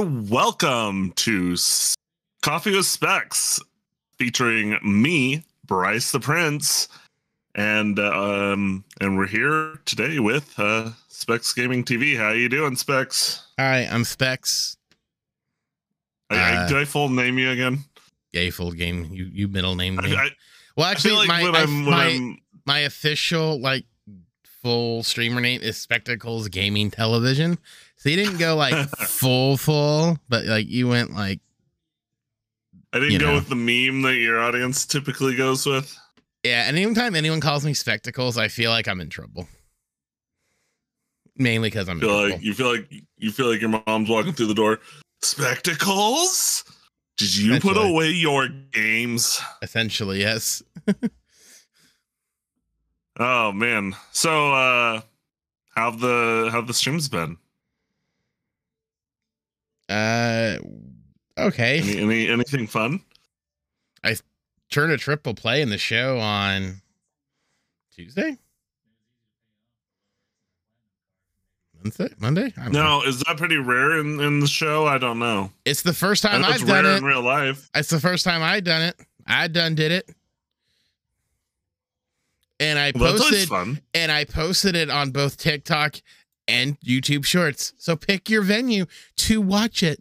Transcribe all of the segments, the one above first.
and welcome to Coffee with Specs, featuring me, Bryce the Prince, and um, and we're here today with uh, Specs Gaming TV. How you doing, Specs? Hi, I'm Specs. I, uh, I, did I full name you again? Yeah, full game. You you middle name me. I, well, actually, like my I, my, my official like full streamer name is Spectacles Gaming Television. So you didn't go like full full, but like you went like I didn't go know. with the meme that your audience typically goes with. Yeah, and anytime anyone calls me spectacles, I feel like I'm in trouble. Mainly because I'm feel like you feel like you feel like your mom's walking through the door. Spectacles? Did you put away your games? Essentially, yes. oh man. So uh how the how the streams been? Uh, okay. Any, any anything fun? I turned a triple play in the show on Tuesday. Wednesday, Monday. No, know. is that pretty rare in, in the show? I don't know. It's the first time I've done it in real life. It's the first time I done it. I done did it, and I well, posted and I posted it on both TikTok and YouTube Shorts. So pick your venue to watch it.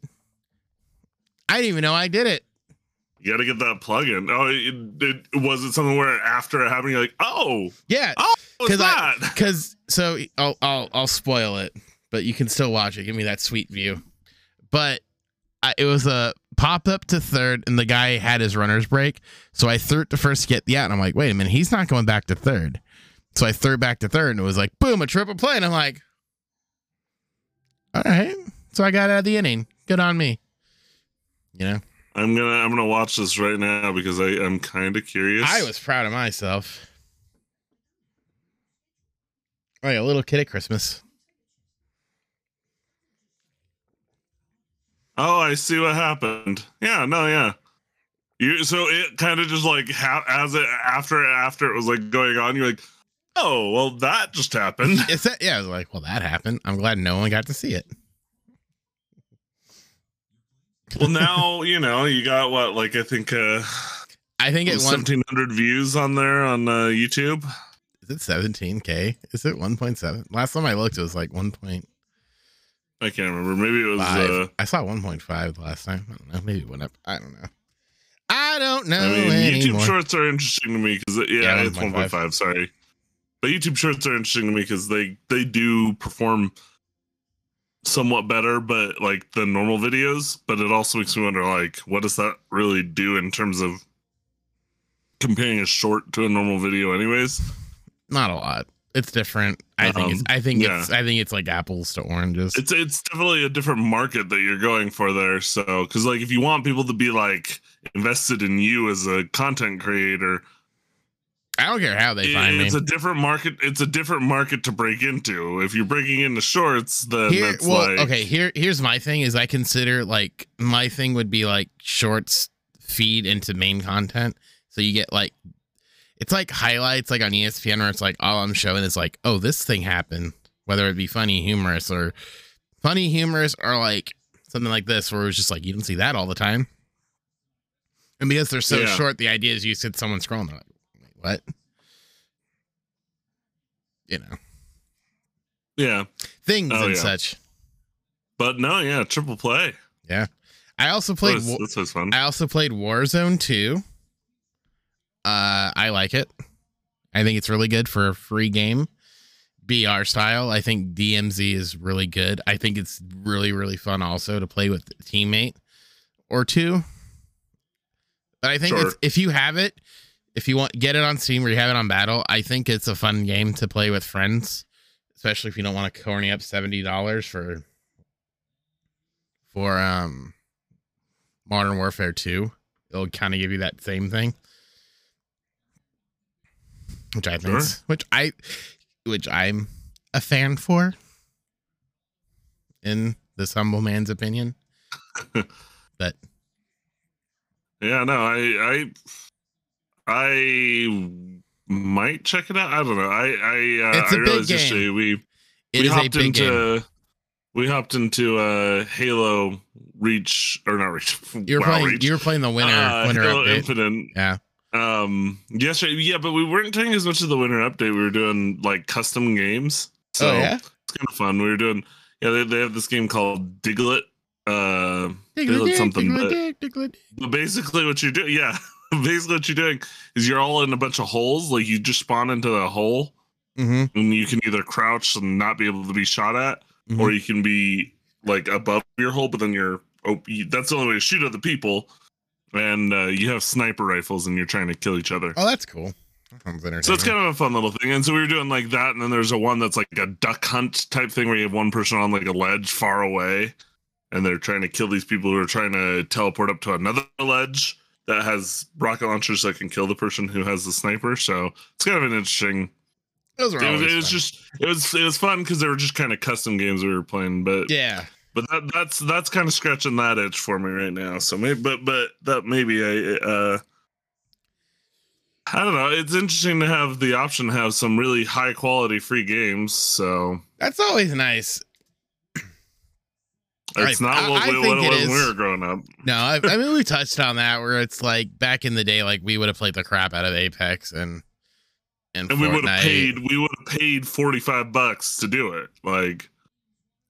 I didn't even know I did it. You got to get that plug in. Oh, it, it, was it something where after it happened, you're like, oh, yeah, oh, because because so I'll I'll I'll spoil it, but you can still watch it. Give me that sweet view. But I, it was a pop up to third, and the guy had his runner's break, so I threw it to first get the out, and I'm like, wait a minute, he's not going back to third. So I threw it back to third, and it was like, boom, a triple play, and I'm like, all right. So I got out of the inning. Good on me. You know. I'm gonna I'm gonna watch this right now because I I'm kind of curious. I was proud of myself. Oh, yeah, a little kid at Christmas. Oh, I see what happened. Yeah, no, yeah. You so it kind of just like ha- as it after after it was like going on, you're like, oh, well, that just happened. It's that, yeah, I was like, well, that happened. I'm glad no one got to see it. well, now you know you got what, like I think, uh I think it's seventeen hundred views on there on uh, YouTube. Is it seventeen k? Is it one point seven? Last time I looked, it was like one point. I can't remember. Maybe it was. Uh, I saw one point five the last time. I don't know. Maybe it went up. I don't know. I don't know. I mean. YouTube Shorts are interesting to me because yeah, yeah it's one point five. Sorry but YouTube Shorts are interesting to me because they they do perform somewhat better, but like the normal videos. But it also makes me wonder, like, what does that really do in terms of comparing a short to a normal video? Anyways, not a lot. It's different. I think. Um, it's, I think yeah. it's. I think it's like apples to oranges. It's it's definitely a different market that you're going for there. So, because like if you want people to be like invested in you as a content creator I don't care how they find it's me. It's a different market. It's a different market to break into. If you're breaking into shorts, then here, that's well, like okay. Here, here's my thing: is I consider like my thing would be like shorts feed into main content, so you get like it's like highlights, like on ESPN, where it's like all I'm showing is like, oh, this thing happened, whether it be funny, humorous, or funny, humorous, or like something like this, where it's just like you don't see that all the time. And because they're so yeah. short, the idea is you sit someone scrolling, like, what? You know. Yeah. Things oh, and yeah. such. But no, yeah, triple play. Yeah. I also played this, was fun. I also played Warzone 2. Uh I like it. I think it's really good for a free game. BR style. I think DMZ is really good. I think it's really, really fun also to play with a teammate or two. But I think sure. if you have it, if you want get it on Steam or you have it on Battle, I think it's a fun game to play with friends, especially if you don't want to corny up seventy dollars for for um Modern Warfare Two. It'll kind of give you that same thing, which I think, sure. which I, which I'm a fan for. In this humble man's opinion, but yeah, no, I I I might check it out. I don't know. I I uh, it's a I realized yesterday we it we hopped into game. we hopped into uh Halo Reach or not Reach. You're WoW playing. Reach. You're playing the winter Uh, winter Halo update. Infinite. Yeah. Um. Yesterday, yeah, but we weren't doing as much of the winter update. We were doing like custom games. So oh yeah. it's kind of fun. We were doing. Yeah, they, they have this game called Diglett. Uh, Diglett something. but- Diglett, Diglett. But basically, what you do, yeah, basically what you're doing is you're all in a bunch of holes. Like you just spawn into a hole, Mhm, and you can either crouch and not be able to be shot at, mhm. or you can be like above your hole, but then you're oh, you, that's the only way to shoot other people. And uh, you have sniper rifles, and you're trying to kill each other. Oh, that's cool. That. So it's kind of a fun little thing. And so we were doing like that, and then there's a one that's like a duck hunt type thing where you have one person on like a ledge far away, and they're trying to kill these people who are trying to teleport up to another ledge that has rocket launchers that can kill the person who has the sniper. So it's kind of an interesting. Those are It was, it was just it was it was fun because they were just kind of custom games we were playing, but yeah. but that that's that's kind of scratching that itch for me right now. So maybe but but that maybe I uh I don't know. It's interesting to have the option to have some really high quality free games. So That's always nice. It's I- not what, I we- think what it it was when we were growing up. No, I, I mean we touched on that where it's like back in the day, like we would have played the crap out of Apex and and, And we would have paid we would have paid forty five bucks to do it. Like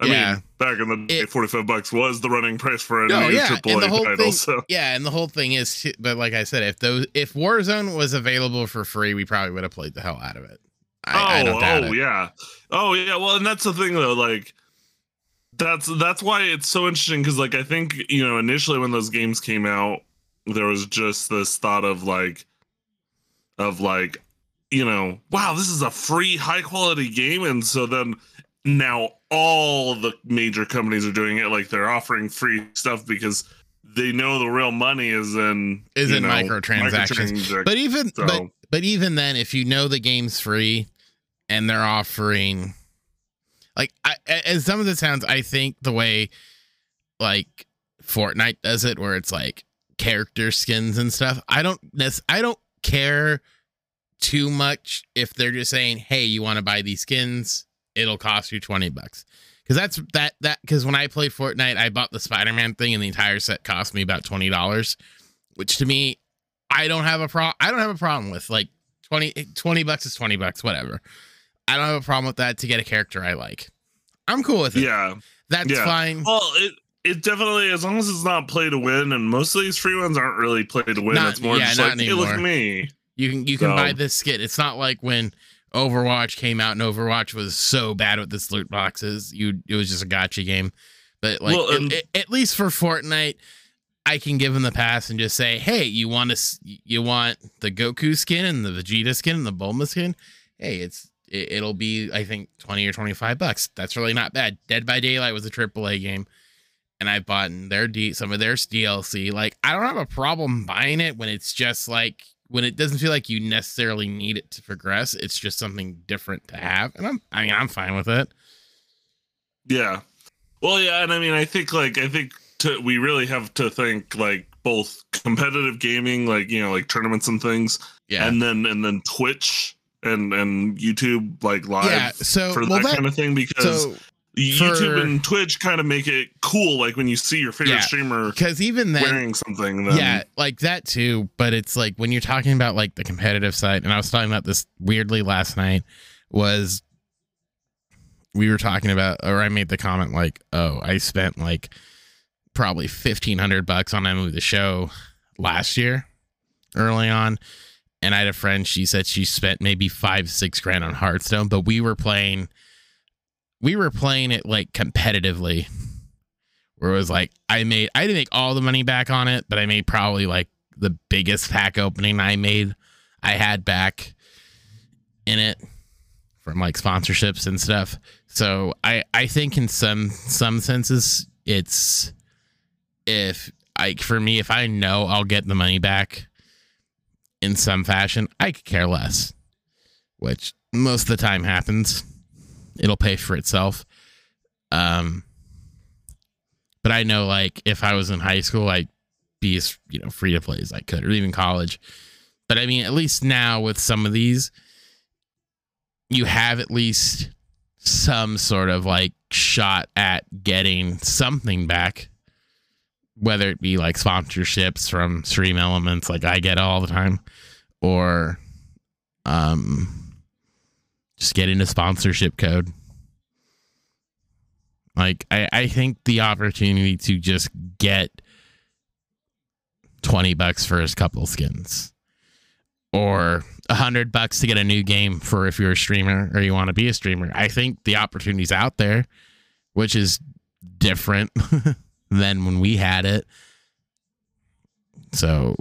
I Yeah. mean, back in the day, forty five bucks was the running price for a No, new yeah, triple and the whole title. thing- So Yeah, and the whole thing is, but like I said, if those if Warzone was available for free, we probably would have played the hell out of it. I, I don't oh, doubt oh it. yeah oh yeah well and that's the thing though like that's that's why it's so interesting because like i think you know initially when those games came out there was just this thought of like of like you know wow this is a free high quality game and so then now all the major companies are doing it like they're offering free stuff because they know the real money is in Is in know, microtransactions. microtransactions. But even but but even then, if you know the game's free and they're offering, like I, as some of it sounds, I think the way like Fortnite does it, where it's like character skins and stuff. I don't nec- I don't care too much if they're just saying, "Hey, you want to buy these skins? It'll cost you twenty bucks." Because that's that that because when I played Fortnite, I bought the Spider Man thing, and the entire set cost me about twenty dollars, which to me, I don't have a pro. I don't have a problem with like 20, 20 bucks is twenty bucks, whatever. I don't have a problem with that to get a character I like. I'm cool with it. yeah that's yeah. fine. Well, it it definitely as long as it's not play to win, and most of these free ones aren't really play to win. Not- it's more yeah, just not like, hey, look at me. You can you can So- buy this skit. It's not like when Overwatch came out and Overwatch was so bad with this loot boxes. You it was just a gotcha game. But like Well, at- and- at, at least for Fortnite, I can give them the pass and just say, "Hey, you want to you want the Goku skin and the Vegeta skin and the Bulma skin? Hey, it's it, it'll be I think 20 or 25 bucks. That's really not bad. Dead by Daylight was a AAA game. And I bought in their D some of their DLC. Like I don't have a problem buying it when it's just like when it doesn't feel like you necessarily need it to progress. It's just something different to have, and I'm I mean I'm fine with it. Yeah. Well, yeah, and I mean, I think like I think to, we really have to think like both competitive gaming, like you know, like tournaments and things, Yeah, and then and then Twitch and and YouTube like live yeah. So for well that, that, kind of thing because so YouTube for- and Twitch kind of make it cool. Like when you see your favorite Yeah. streamer because even then wearing something, then yeah like that too but it's like when you're talking about like the competitive side and i was talking about this weirdly last night was we were talking about or i made the comment like oh i spent like probably 1500 bucks on MLB the show last year early on and i had a friend she said she spent maybe five six grand on hearthstone but we were playing we were playing it like competitively where it was like I made I didn't make all the money back on it, but I made probably like the biggest pack opening I made I had back in it from like sponsorships and stuff. So I I think in some some senses it's if like for me if I know I'll get the money back in some fashion, I could care less. Which most of the time happens. It'll pay for itself. Um but I know like if I was in high school, I'd be as you know free to play as I could, or even college. But I mean, at least now with some of these, you have at least some sort of like shot at getting something back. Whether it be like sponsorships from Stream Elements, like I get all the time, or um, just getting a sponsorship code. Like I, I think the opportunity to just get twenty bucks for a couple skins, or a hundred bucks to get a new game for if you're a streamer or you want to be a streamer. I think the opportunity's out there, which is different than when we had it. So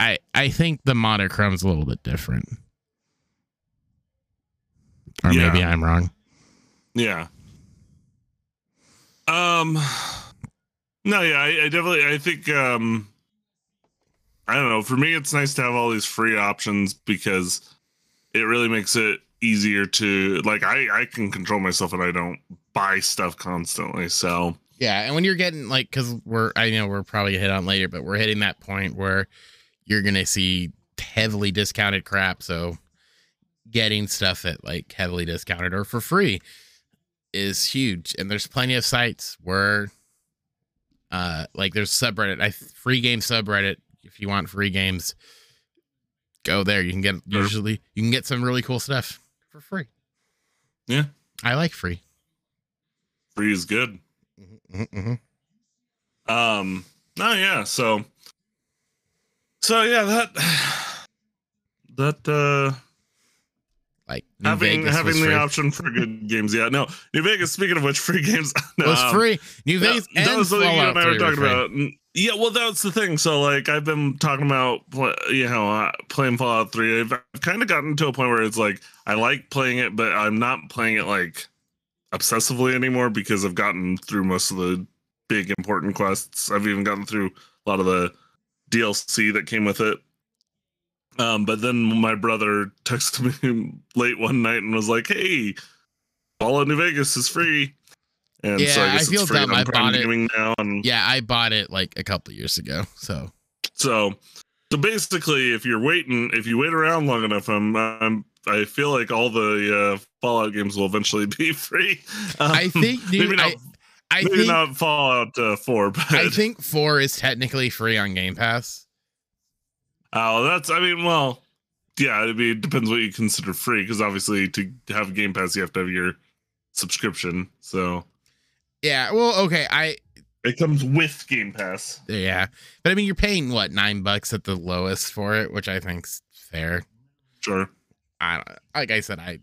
I I think the monochrome a little bit different. Or yeah. maybe I'm wrong. Yeah. Um no, yeah, I, I definitely I think um I don't know. For me, it's nice to have all these free options because it really makes it easier to like. I I can control myself and I don't buy stuff constantly. So yeah, and when you're getting like, because we're I know we're probably hit on later, but we're hitting that point where you're gonna see heavily discounted crap. So getting stuff at like heavily discounted or for free is huge. And there's plenty of sites where uh like there's subreddit, I free game subreddit if you want free games, go there. You can get usually you can get some really cool stuff for free. Yeah, I like free. Free is good. Mm-hmm, mm-hmm. Um. Oh yeah. So. So yeah that that uh like New having Vegas having the free. option for good games. Yeah, no, New Vegas. Speaking of which, free games. No, it was um, free. New Vegas that, that was Fallout you and I were talking about. Yeah, well, that's the thing. So, like, I've been talking about, you know, uh, playing Fallout 3. I've, I've kind of gotten to a point where it's like, I like playing it, but I'm not playing it like obsessively anymore because I've gotten through most of the big important quests. I've even gotten through a lot of the DLC that came with it. Um, but then my brother texted me late one night and was like, "Hey, Fallout New Vegas is free." And yeah, so I, I feel dumb. I bought it now. And, yeah, I bought it like a couple years ago. So, so, so basically, if you're waiting, if you wait around long enough, I'm, I'm I feel like all the uh, Fallout games will eventually be free. Um, I think dude, maybe not. I, I maybe think, not Fallout uh, Four, but I think Four is technically free on Game Pass. Oh, that's. I mean, well, yeah. I mean, it depends what you consider free, because obviously to have Game Pass, you have to have your subscription. So yeah. Well, okay. I. It comes with Game Pass. Yeah, but I mean, you're paying what nine bucks at the lowest for it, which I think's fair. Sure. I. Like I said, I.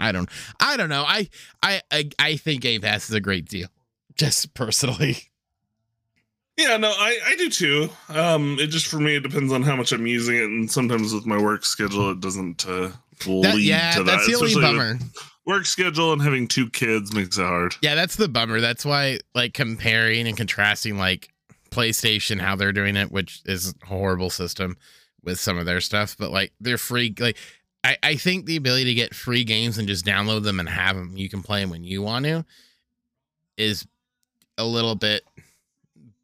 I don't. I don't know. I. I. I, I think Game Pass is a great deal. Just personally. Yeah, no, I, I do too. Um, it just for me, it depends on how much I'm using it, and sometimes with my work schedule, it doesn't uh, lead that, yeah, to that. That's the only bummer. Work schedule and having two kids makes it hard. Yeah, that's the bummer. That's why, like, comparing and contrasting, like PlayStation, how they're doing it, which is a horrible system with some of their stuff, but like they're free. Like, I I think the ability to get free games and just download them and have them, you can play them when you want to, is a little bit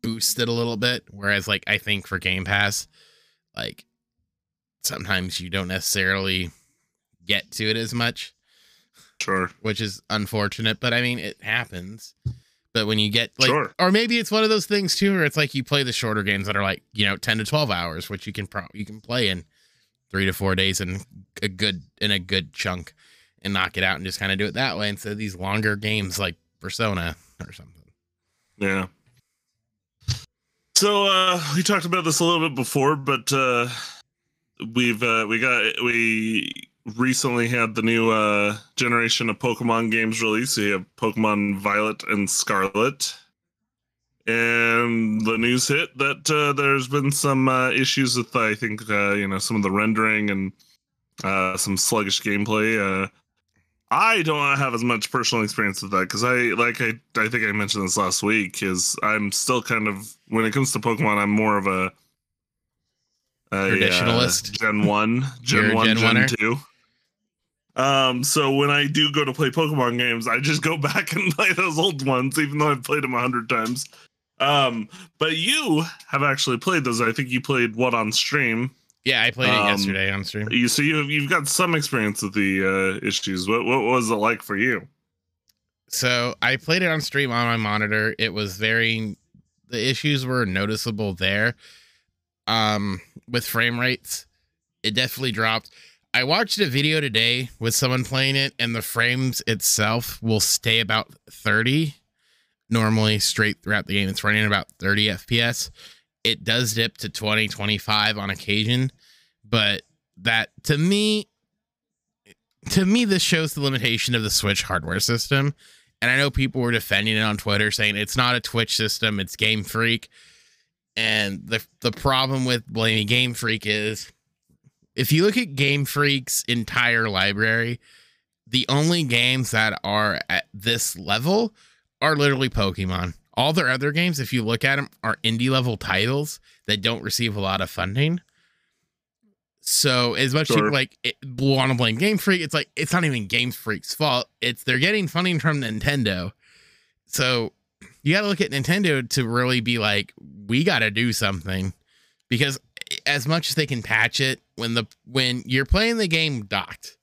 boosted a little bit. Whereas, like, I think for Game Pass, like, sometimes you don't necessarily get to it as much. Sure. Which is unfortunate, but I mean, it happens. But when you get like, sure. or maybe it's one of those things too, where it's like you play the shorter games that are like, you know, 10 to 12 hours, which you can pro- you can play in three to four days in a good, in a good chunk and knock it out and just kind of do it that way instead of these longer games like Persona or something. Yeah. So uh, we talked about this a little bit before, but uh, we've uh, we got we recently had the new uh, generation of Pokemon games released. We have Pokemon Violet and Scarlet, and the news hit that uh, there's been some uh, issues with I think uh, you know some of the rendering and uh, some sluggish gameplay. Uh, I don't have as much personal experience with that because I like I I think I mentioned this last week is I'm still kind of when it comes to Pokemon I'm more of a, a uh, traditionalist Gen one Gen one Gen, Gen two. Um, so when I do go to play Pokemon games, I just go back and play those old ones, even though I've played them a hundred times. Um, but you have actually played those. I think you played what on stream. Yeah, I played it um, yesterday on stream. You so you you've got some experience with the uh, issues. What what was it like for you? So I played it on stream on my monitor. It was very the issues were noticeable there. Um with frame rates. It definitely dropped. I watched a video today with someone playing it, and the frames itself will stay about 30 normally straight throughout the game. It's running about 30 FPS. It does dip to 20, 25 on occasion, but that to me, to me, this shows the limitation of the Switch hardware system. And I know people were defending it on Twitter saying it's not a Twitch system, it's Game Freak. And the the problem with blaming Game Freak is if you look at Game Freak's entire library, the only games that are at this level are literally Pokemon. All their other games, if you look at them, are indie level titles that don't receive a lot of funding. So as much sure. like eh, it, want to blame Game Freak, it's like it's not even Game Freak's fault. It's they're getting funding from Nintendo. So you got to look at Nintendo to really be like, we got to do something because eh, as much as they can patch it when the when you're playing the game docked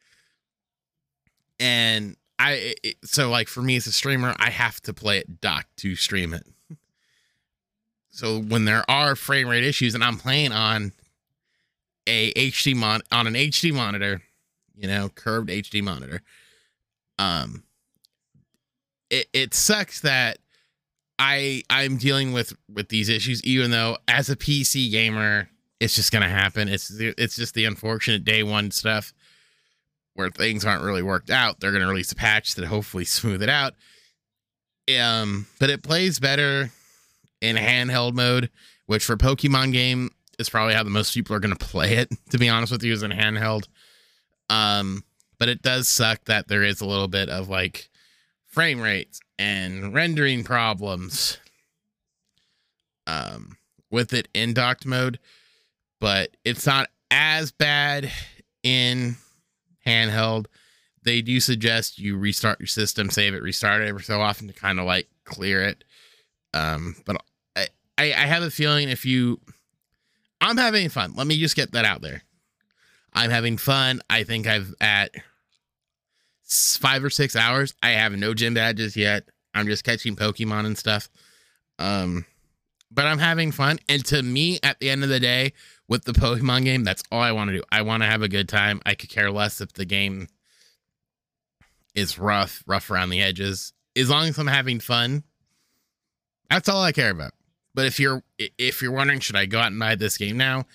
and I it, so like for me as a streamer, I have to play it docked to stream it. So when there are frame rate issues and I'm playing on a HD mon on an HD monitor, you know, curved HD monitor, um, it it sucks that I I'm dealing with with these issues, even though as a PC gamer, it's just gonna happen. It's it's just the unfortunate day one stuff where things aren't really worked out, they're going to release a patch that hopefully smooth it out. Um, but it plays better in handheld mode, which for Pokemon game is probably how the most people are going to play it. To be honest with you, is in handheld. Um, but it does suck that there is a little bit of like frame rates and rendering problems. Um, with it in docked mode, but it's not as bad in handheld. They do suggest you restart your system, save it, restart it every so often to kind of like clear it. Um, but I, I, have a feeling if you, I'm having fun. Let me just get that out there. I'm having fun. I think I've at five or six hours. I have no gym badges yet. I'm just catching Pokemon and stuff. Um, but I'm having fun. And to me, at the end of the day, with the Pokemon game, that's all I want to do. I want to have a good time. I could care less if the game is rough, rough around the edges. As long as I'm having fun, that's all I care about. But if you're if you're wondering, should I go out and buy this game now?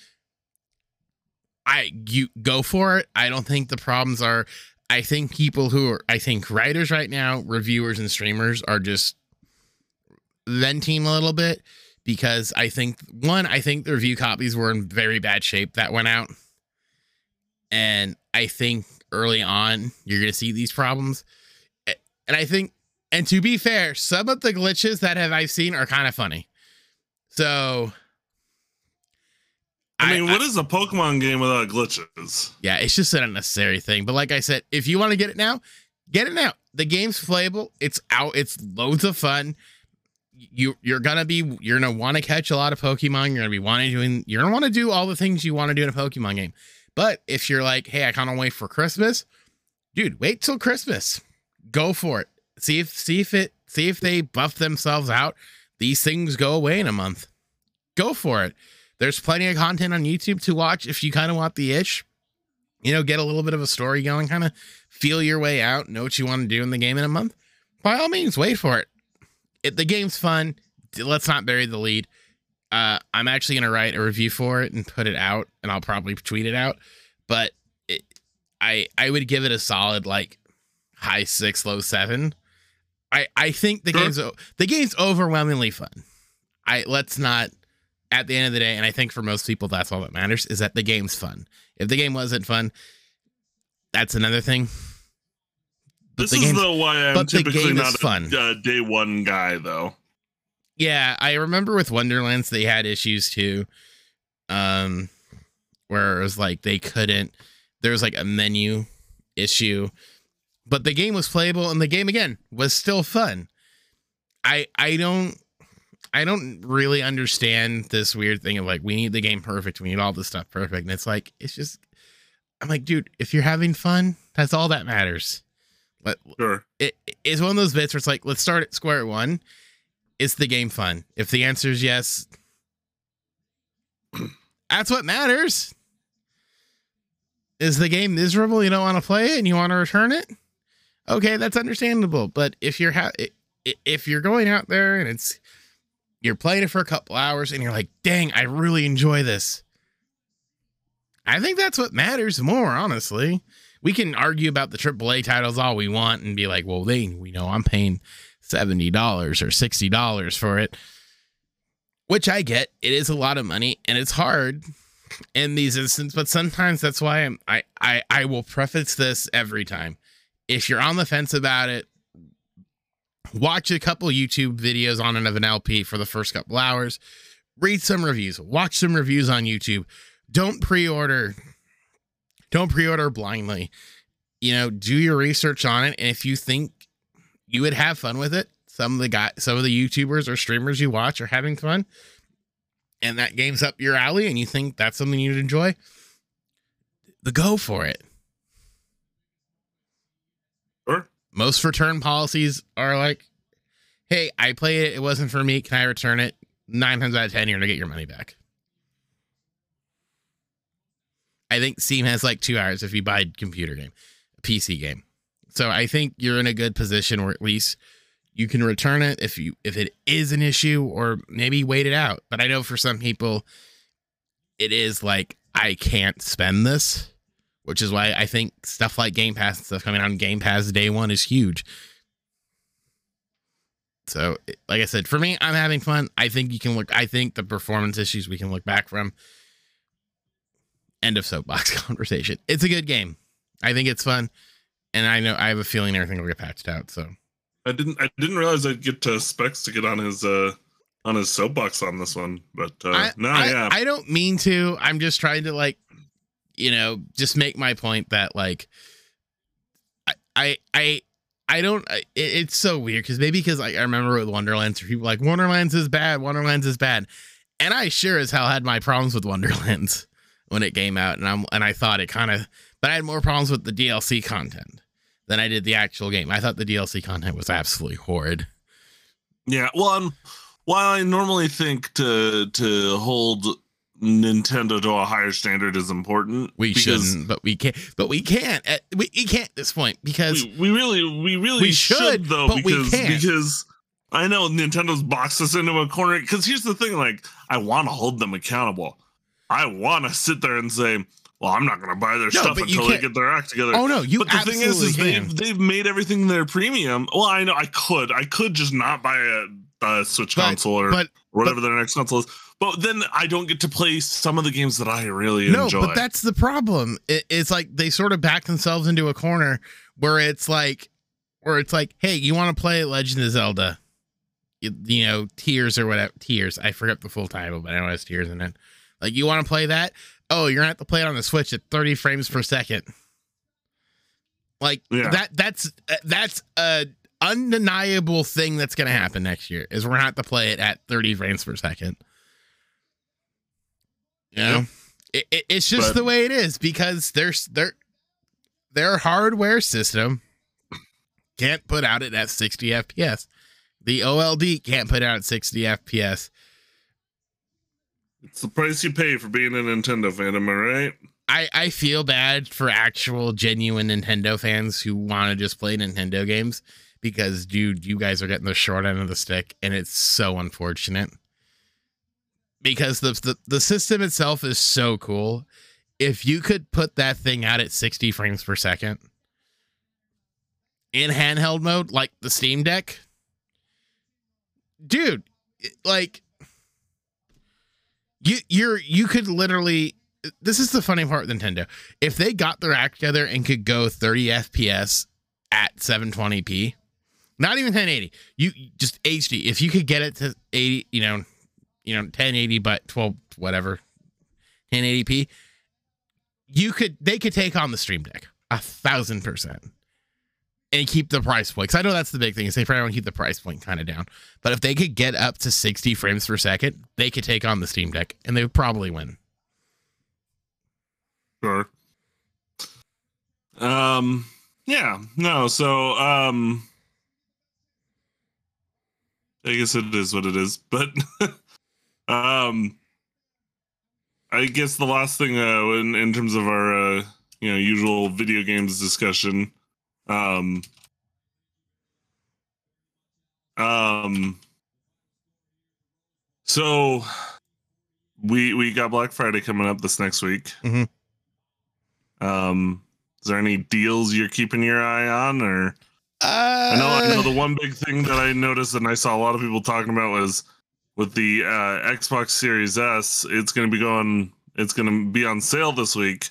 I you go for it. I don't think the problems are. I think people who are, I think writers right now, reviewers and streamers are just venting a little bit because I think one, I think the review copies were in very bad shape that went out. And I think early on you're gonna see these problems. And I think and to be fair, some of the glitches that have I've seen are kind of funny. So I mean, I, what is a Pokemon game without glitches? Yeah, it's just an unnecessary thing. But like I said, if you want to get it now, get it now. The game's playable. It's out. It's loads of fun you you're gonna be you're gonna want to catch a lot of Pokemon. You're gonna be wanting doing you're gonna want to do all the things you want to do in a Pokemon game. But if you're like, hey, I kind of wait for Christmas, dude, wait till Christmas. Go for it. See if see if it see if they buff themselves out. These things go away in a month. Go for it. There's plenty of content on YouTube to watch if you kind of want the itch. You know, get a little bit of a story going, kind of feel your way out, know what you want to do in the game in a month. By all means, wait for it it, the game's fun. Let's not bury the lead. Uh, I'm actually gonna write a review for it and put it out, and I'll probably tweet it out. But it, I I would give it a solid like high six, low seven. I I think the sure. game's the game's overwhelmingly fun. I let's not at the end of the day, and I think for most people that's all that matters is that the game's fun. If the game wasn't fun, that's another thing. This is the why I'm typically not a fun. Uh, day one guy, though. Yeah, I remember with Wonderlands they had issues too, um, where it was like they couldn't. There was like a menu issue, but the game was playable, and the game again was still fun. I I don't I don't really understand this weird thing of like we need the game perfect, we need all this stuff perfect, and it's like it's just I'm like, dude, if you're having fun, that's all that matters. But sure. it is one of those bits where it's like, let's start at square one. Is the game fun? If the answer is yes, that's what matters. Is the game miserable? You don't want to play it and you want to return it? Okay, that's understandable. But if you're ha- if you're going out there and it's you're playing it for a couple hours and you're like, "Dang, I really enjoy this." I think that's what matters more, honestly. We can argue about the AAA titles all we want and be like, "Well, they, we know I'm paying $70 or $60 for it." Which I get. It is a lot of money and it's hard in these instances, but sometimes that's why I'm, I, I, I will preface this every time. If you're on the fence about it, watch a couple YouTube videos on and of an LP for the first couple hours, read some reviews, watch some reviews on YouTube. Don't pre-order. Don't pre-order blindly. You know, do your research on it, and if you think you would have fun with it, some of the guys, some of the YouTubers or streamers you watch are having fun, and that game's up your alley, and you think that's something you'd enjoy, the go for it. Sure. Most return policies are like, "Hey, I played it; it wasn't for me. Can I return it?" Nine times out of ten, you're gonna get your money back. I think Steam has like two hours if you buy a computer game, a PC game. So I think you're in a good position where at least you can return it if you if it is an issue or maybe wait it out. But i know for some people it is like i can't spend this which is why i think stuff like game pass and stuff coming out on game pass day one is huge. So like i said for me i'm having fun. I think you can look i think the performance issues we can look back from end of soapbox conversation it's a good game i think it's fun and i know i have a feeling everything will get patched out so I didn't I didn't realize I'd get to Specs to get on his uh on his soapbox on this one, but uh I, no, I, yeah. I don't mean to. I'm just trying to like, you know, just make my point that like, I I I, I don't. It, it's so weird because maybe because like I remember with Wonderlands, or people like Wonderlands is bad, Wonderlands is bad, and I sure as hell had my problems with Wonderlands when it came out, and I'm and I thought it kind of, but I had more problems with the DLC content than I did the actual game. I thought the DLC content was absolutely horrid. Yeah, well, um, while I normally think to to hold Nintendo to a higher standard is important, we shouldn't, but we can't. But we can't. Uh, we, we can't at this point because we, we really we really we should, should though because because I know Nintendo's boxed us into a corner. Because here's the thing: like, I want to hold them accountable. I want to sit there and say, well, I'm not going to buy their no, stuff until they get their act together. Oh no, you. But the thing is, is they've, they've made everything their premium. Well, I know I could, I could just not buy a, a Switch but, console or, but, whatever but, their next console is. But then I don't get to play some of the games that I really no, enjoy. but that's the problem. It, it's like they sort of back themselves into a corner where it's like, where it's like, hey, you want to play Legend of Zelda? You, you know, Tears or whatever. Tears. I forget the full title, but I know it has Tears in it. Like, you want to play that? oh, you're gonna have to play it on the Switch at 30 frames per second. Like yeah. that that's uh, that's a undeniable thing that's gonna happen next year is we're gonna have to play it at 30 frames per second. You know? It, it, it's just but, the way it is because there's their their hardware system can't put out it at 60 FPS. The OLED can't put out at 60 FPS. It's the price you pay for being a Nintendo fan, am I right? I, I feel bad for actual genuine Nintendo fans who want to just play Nintendo games because dude, you guys are getting the short end of the stick and it's so unfortunate. Because the, the the system itself is so cool. If you could put that thing out at 60 frames per second in handheld mode like the Steam Deck, dude, like you you're you could literally this is the funny part with Nintendo. If they got their act together and could go 30 FPS at 720p, not even 1080, you just HD. If you could get it to 80, you know, you know, 1080 but 12 whatever, 1080p, you could they could take on the Steam Deck a thousand percent and keep the price point. Because I know that's the big thing is they probably want to keep the price point kind of down. But if they could get up to 60 frames per second, they could take on the Steam Deck and they would probably win. Sure. Um. Yeah, no, so um I guess it is what it is, but um I guess the last thing uh in, in terms of our uh you know usual video games discussion um um so we we got Black Friday coming up this next week. Mm-hmm. Um is there any deals you're keeping your eye on, or uh, I know I know the one big thing that I noticed and I saw a lot of people talking about was with the uh, Xbox Series S. It's going to be going. It's going to be on sale this week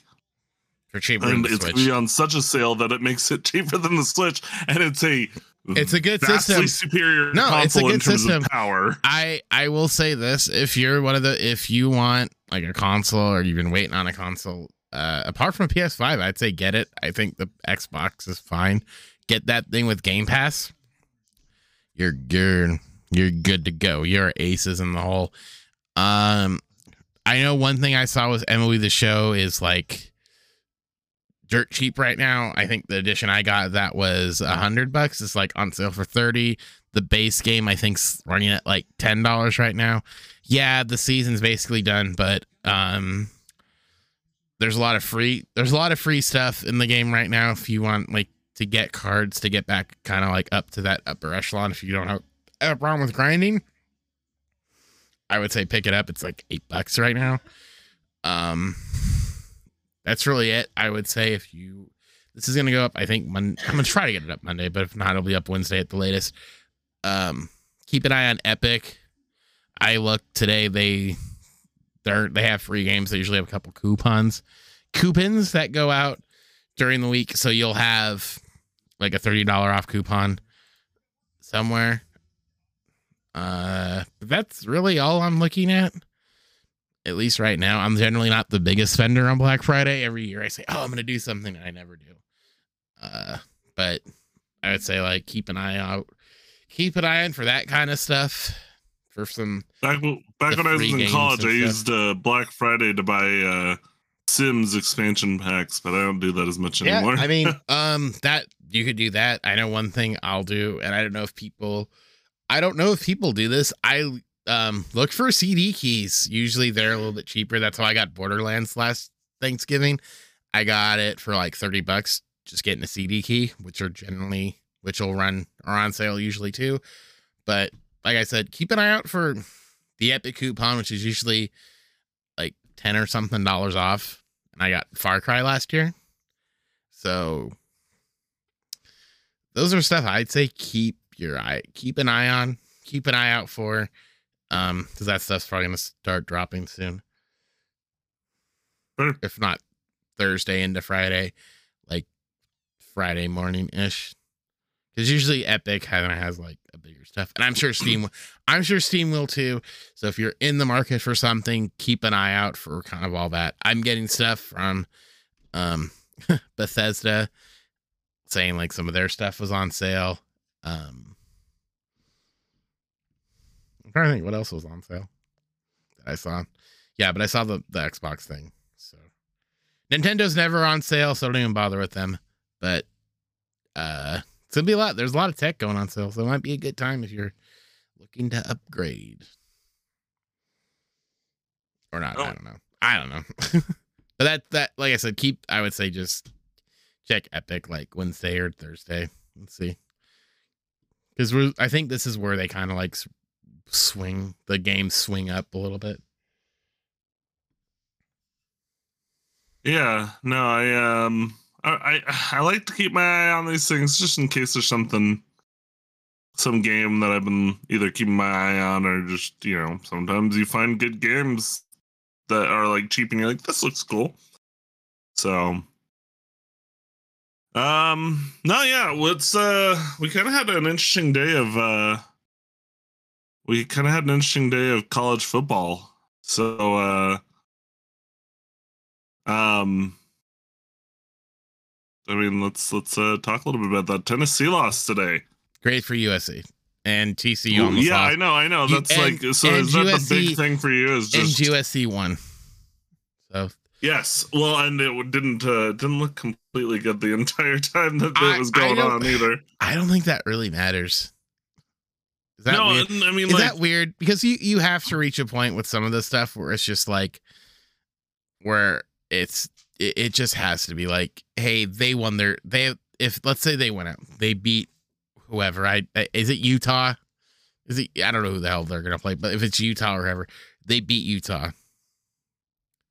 for cheaper. And it's be on such a sale that it makes it cheaper than the Switch, and it's a it's a good vastly system. superior no, it's a good system. power. I I will say this: if you're one of the if you want like a console or you've been waiting on a console, uh, apart from a PS5, I'd say get it. I think the Xbox is fine. Get that thing with Game Pass. You're good. You're good to go. You're aces in the hole. Um, I know one thing I saw with MLB the Show is like dirt cheap right now. I think the edition I got that was a hundred bucks. It's like on sale for thirty. The base game I think's running at like ten dollars right now. Yeah, the season's basically done, but um, there's a lot of free there's a lot of free stuff in the game right now if you want like to get cards to get back kind of like up to that upper echelon if you don't have a problem with grinding i would say pick it up it's like eight bucks right now um that's really it i would say if you this is gonna go up i think i'm gonna try to get it up monday but if not it'll be up wednesday at the latest um keep an eye on epic i looked today they they're they have free games. They usually have a couple coupons, coupons that go out during the week. So you'll have like a thirty dollar off coupon somewhere. Uh, that's really all I'm looking at. At least right now, I'm generally not the biggest spender on Black Friday. Every year I say, "Oh, I'm going to do something," and I never do. Uh, but I would say like keep an eye out, keep an eye on for that kind of stuff for some. Back, back when I was in college, I used uh, Black Friday to buy uh, Sims expansion packs, but I don't do that as much yeah, anymore. I mean, um, that you could do that. I know one thing I'll do, and I don't know if people, I don't know if people do this. I um look for CD keys. Usually they're a little bit cheaper. That's how I got Borderlands last Thanksgiving. I got it for like thirty bucks. Just getting a CD key, which are generally which will run are on sale usually too. But like I said, keep an eye out for the Epic coupon, which is usually like 10 or something dollars off. And I got Far Cry last year. So those are stuff I'd say keep your eye keep an eye on, keep an eye out for. Um, because that stuff's probably gonna start dropping soon. Sure. If not Thursday into Friday, like Friday morning ish. Because usually Epic kind of has like a bigger stuff, and I'm sure Steam, I'm sure Steam will too. So if you're in the market for something, keep an eye out for kind of all that. I'm getting stuff from um, Bethesda saying like some of their stuff was on sale. Um, trying to think what else was on sale that I saw. Yeah, but I saw the the Xbox thing. So Nintendo's never on sale, so don't even bother with them. But uh it's gonna be a lot. There's a lot of tech going on sale, so it might be a good time if you're looking to upgrade. Or not. Oh. I don't know. I don't know. but that that like I said, keep I would say just check Epic like Wednesday or Thursday. Let's see. Because we're I think this is where they kind of like swing the game swing up a little bit. Yeah, no, I um I, I I like to keep my eye on these things just in case there's something some game that I've been either keeping my eye on or just, you know, sometimes you find good games that are like cheap and you're like, this looks cool. So um no yeah, let's uh we kinda had an interesting day of uh we kinda had an interesting day of college football. So uh um I mean, let's let's uh, talk a little bit about that. Tennessee loss today. Great for USC and TCU almost. Yeah, lost. I know, I know. That's and, like so. Is that the big thing for you? Is just and USC won. So Yes, well, and it didn't uh, didn't look completely good the entire time that, that was going on either. I don't think that really matters. Is that no, weird? I mean, is like, that weird? Because you you have to reach a point with some of this stuff where it's just like, where it's it, it just has to be like, hey, they won their they if let's say they went out, they beat whoever. I is it Utah? Is it I don't know who the hell they're gonna play, but if it's Utah or whoever, they beat Utah.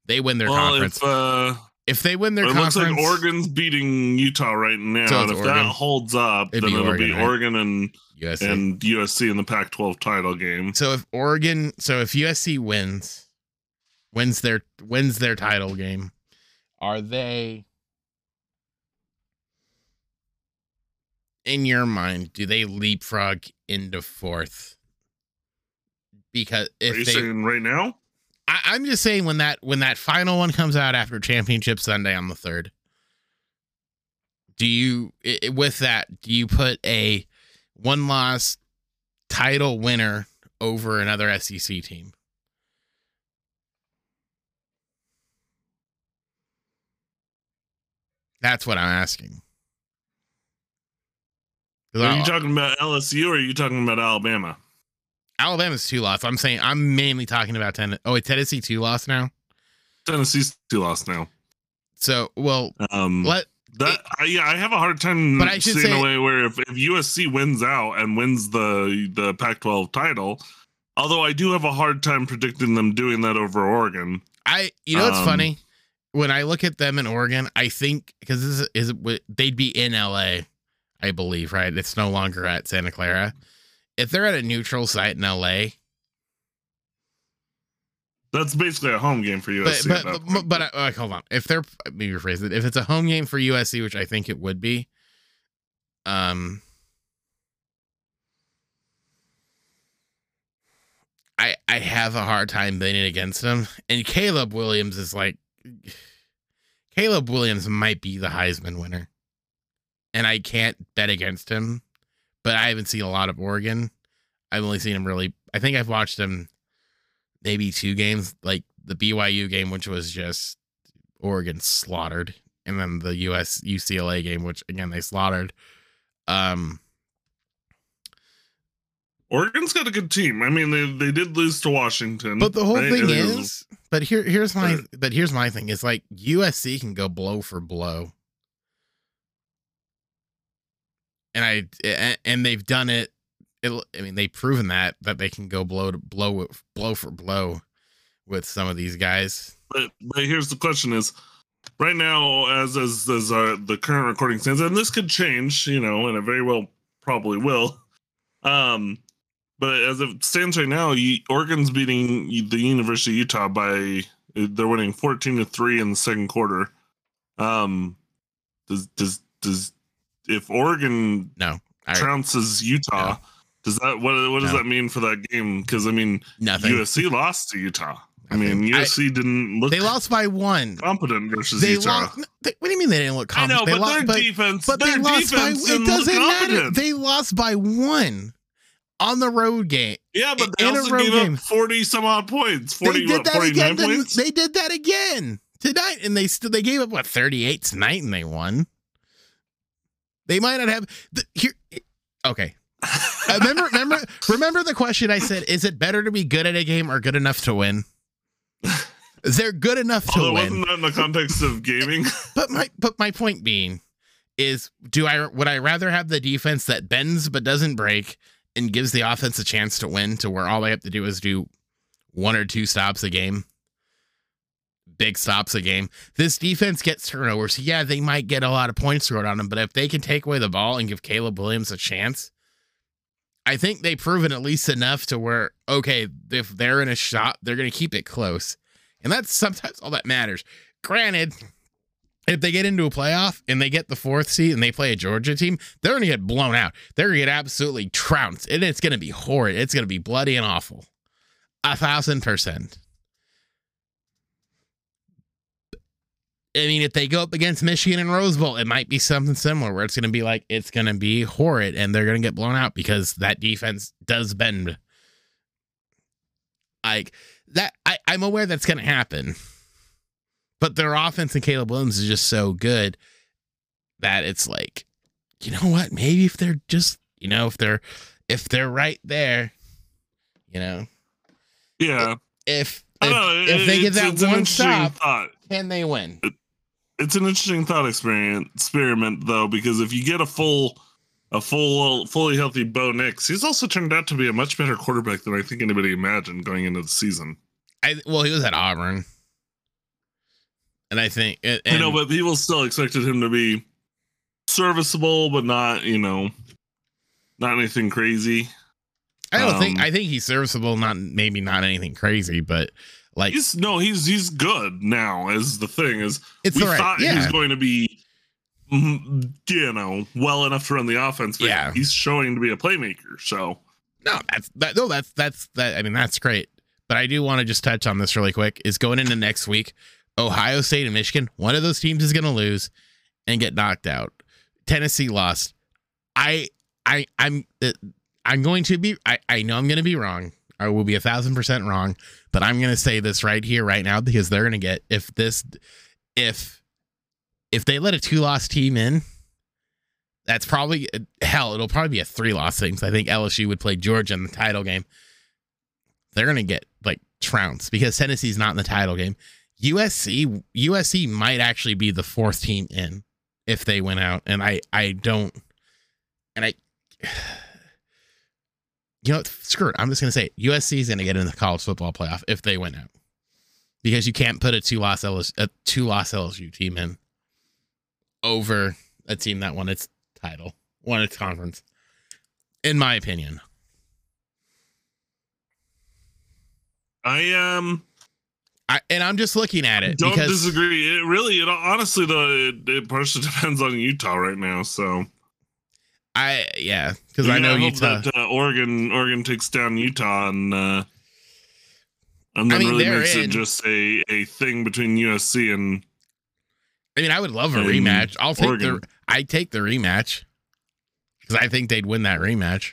They win their well, conference. If, uh, if they win their it conference, looks like Oregon's beating Utah right now, So and if Oregon. that holds up, It'd then it'll Oregon, be right? Oregon and USC. and USC in the Pac-12 title game. So if Oregon, so if USC wins, wins their wins their title game, are they in your mind, do they leapfrog into fourth? Because Are if you they saying right now? I, I'm just saying when that when that final one comes out after championship Sunday on the third, do you i- i- with that do you put a one loss title winner over another SEC team? That's what I'm asking. Are you talking about LSU or are you talking about Alabama? Alabama's two loss. I'm saying I'm mainly talking about ten. Oh, wait, Tennessee two loss now. Tennessee's two lost now. So well, Um, let that I, yeah, I have a hard time But I should seeing say- a way where if, if USC wins out and wins the the Pac-12 title, although I do have a hard time predicting them doing that over Oregon. I you know what's Um, funny when I look at them in Oregon, I think because this is, is they'd be in LA, I believe, right? It's no longer at Santa Clara. If they're at a neutral site in LA, That's basically a home game for but USC. but at that but, but, uh, hold on, if they're let me rephrase it, if it's a home game for USC, which I think it would be, um. I, I have a hard time betting against them. And Caleb Williams is like Caleb Williams might be the Heisman winner. And I can't bet against him, but I haven't seen a lot of Oregon. I've only seen him really I think I've watched him maybe two games, like the BYU game, which was just Oregon slaughtered, and then the US UCLA game, which again they slaughtered. Um Oregon's got a good team. I mean, they they did lose to Washington, But the whole right? thing is, but here here's my but here's my thing. It's like USC can go blow for blow. And I and they've done it. it I mean, they've proven that that they can go blow to blow blow for blow with some of these guys. but but here's the question: is right now, as as as uh, the current recording stands, and this could change, you know, and it very well probably will. Um, but as it stands right now, Oregon's beating the University of Utah by they're winning fourteen to three in the second quarter. Um, does does does if Oregon No, I, trounces Utah? No. Does that what what does No. that mean for that game? Because I mean, nothing. USC lost to Utah. I mean, I- USC didn't look they lost by one. competent versus They Utah. lost. They, what do you mean they didn't look I know, they but lost, their but, defense, but they their lost by. defense It didn't look doesn't matter. competent. They lost by one on the road game. yeah, but they in also gave game. up forty some odd points. Forty, they did what, that again. points. They did that again tonight, and they still they gave up what thirty eight tonight, and they won. They might not have the, here. Okay, Uh, remember, remember, remember the question I said: Is it better to be good at a game or good enough to win? They're good enough to Although win. wasn't that in the context of gaming? But my but my point being is do I would I rather have the defense that bends but doesn't break and gives the offense a chance to win to where all they have to do is do one or two stops a game. Big stops a game. This defense gets turnovers. Yeah, they might get a lot of points scored on them, but if they can take away the ball and give Caleb Williams a chance, I think they've proven at least enough to where, okay, if they're in a shot, they're going to keep it close. And that's sometimes all that matters. Granted, if they get into a playoff and they get the fourth seed and they play a Georgia team, they're going to get blown out. They're going to get absolutely trounced. And it's going to be horrid. It's going to be bloody and awful. A thousand percent. I mean, if they go up against Michigan and Rose Bowl, it might be something similar where it's going to be like, it's going to be horrid and they're going to get blown out because that defense does bend. Like that, I, I'm aware that's going to happen. but their offense and Caleb Williams is just so good that it's like, you know what? Maybe if they're just, you know, if they're if they're right there, you know. Yeah. If if, know, if they get that one stop, thought. can they win? It, it's an interesting thought experiment experiment though, because if you get a full a full fully healthy Bo Nix, he's also turned out to be a much better quarterback than I think anybody imagined going into the season. I well, he was at Auburn. And I think and, I know, but people still expected him to be serviceable, but not, you know, not anything crazy. I don't um, think I think he's serviceable, not maybe not anything crazy, but like he's no, he's he's good now. Is the thing is we right. thought yeah. he was going to be, mm, you know, well enough to run the offense, but yeah. he's showing to be a playmaker. So no, that's that. No, that's that's that. I mean, that's great. But I do want to just touch on this really quick. Is going into next week, Ohio State and Michigan. One of those teams is going to lose and get knocked out. Tennessee lost. I I I'm uh, I'm going to be I, I know I'm going to be wrong. I will be a thousand percent wrong, but I'm to say this right here, right now, because they're to get if this if if they let a two loss team in, that's probably uh, hell. It'll probably be a three loss thing. So I think LSU would play Georgia in the title game. They're to get like trounced because Tennessee's not in the title game. USC USC might actually be the fourth team in if they went out, and I I don't, and I. You know, screw it. I'm just gonna say it. USC is gonna get in the college football playoff if they win out, because you can't put a two loss LSU, a two loss LSU team in over a team that won its title, won its conference. In my opinion, I um I, and I'm just looking at it. Don't disagree. It really, it honestly, though, it, it partially depends on Utah right now. So, I yeah, because I know Utah. That, uh, Oregon, Oregon takes down Utah, and uh, and then I mean, really makes in. it just a a thing between USC and. I mean, I would love a rematch. I'll take Oregon. the I take the rematch because I think they'd win that rematch.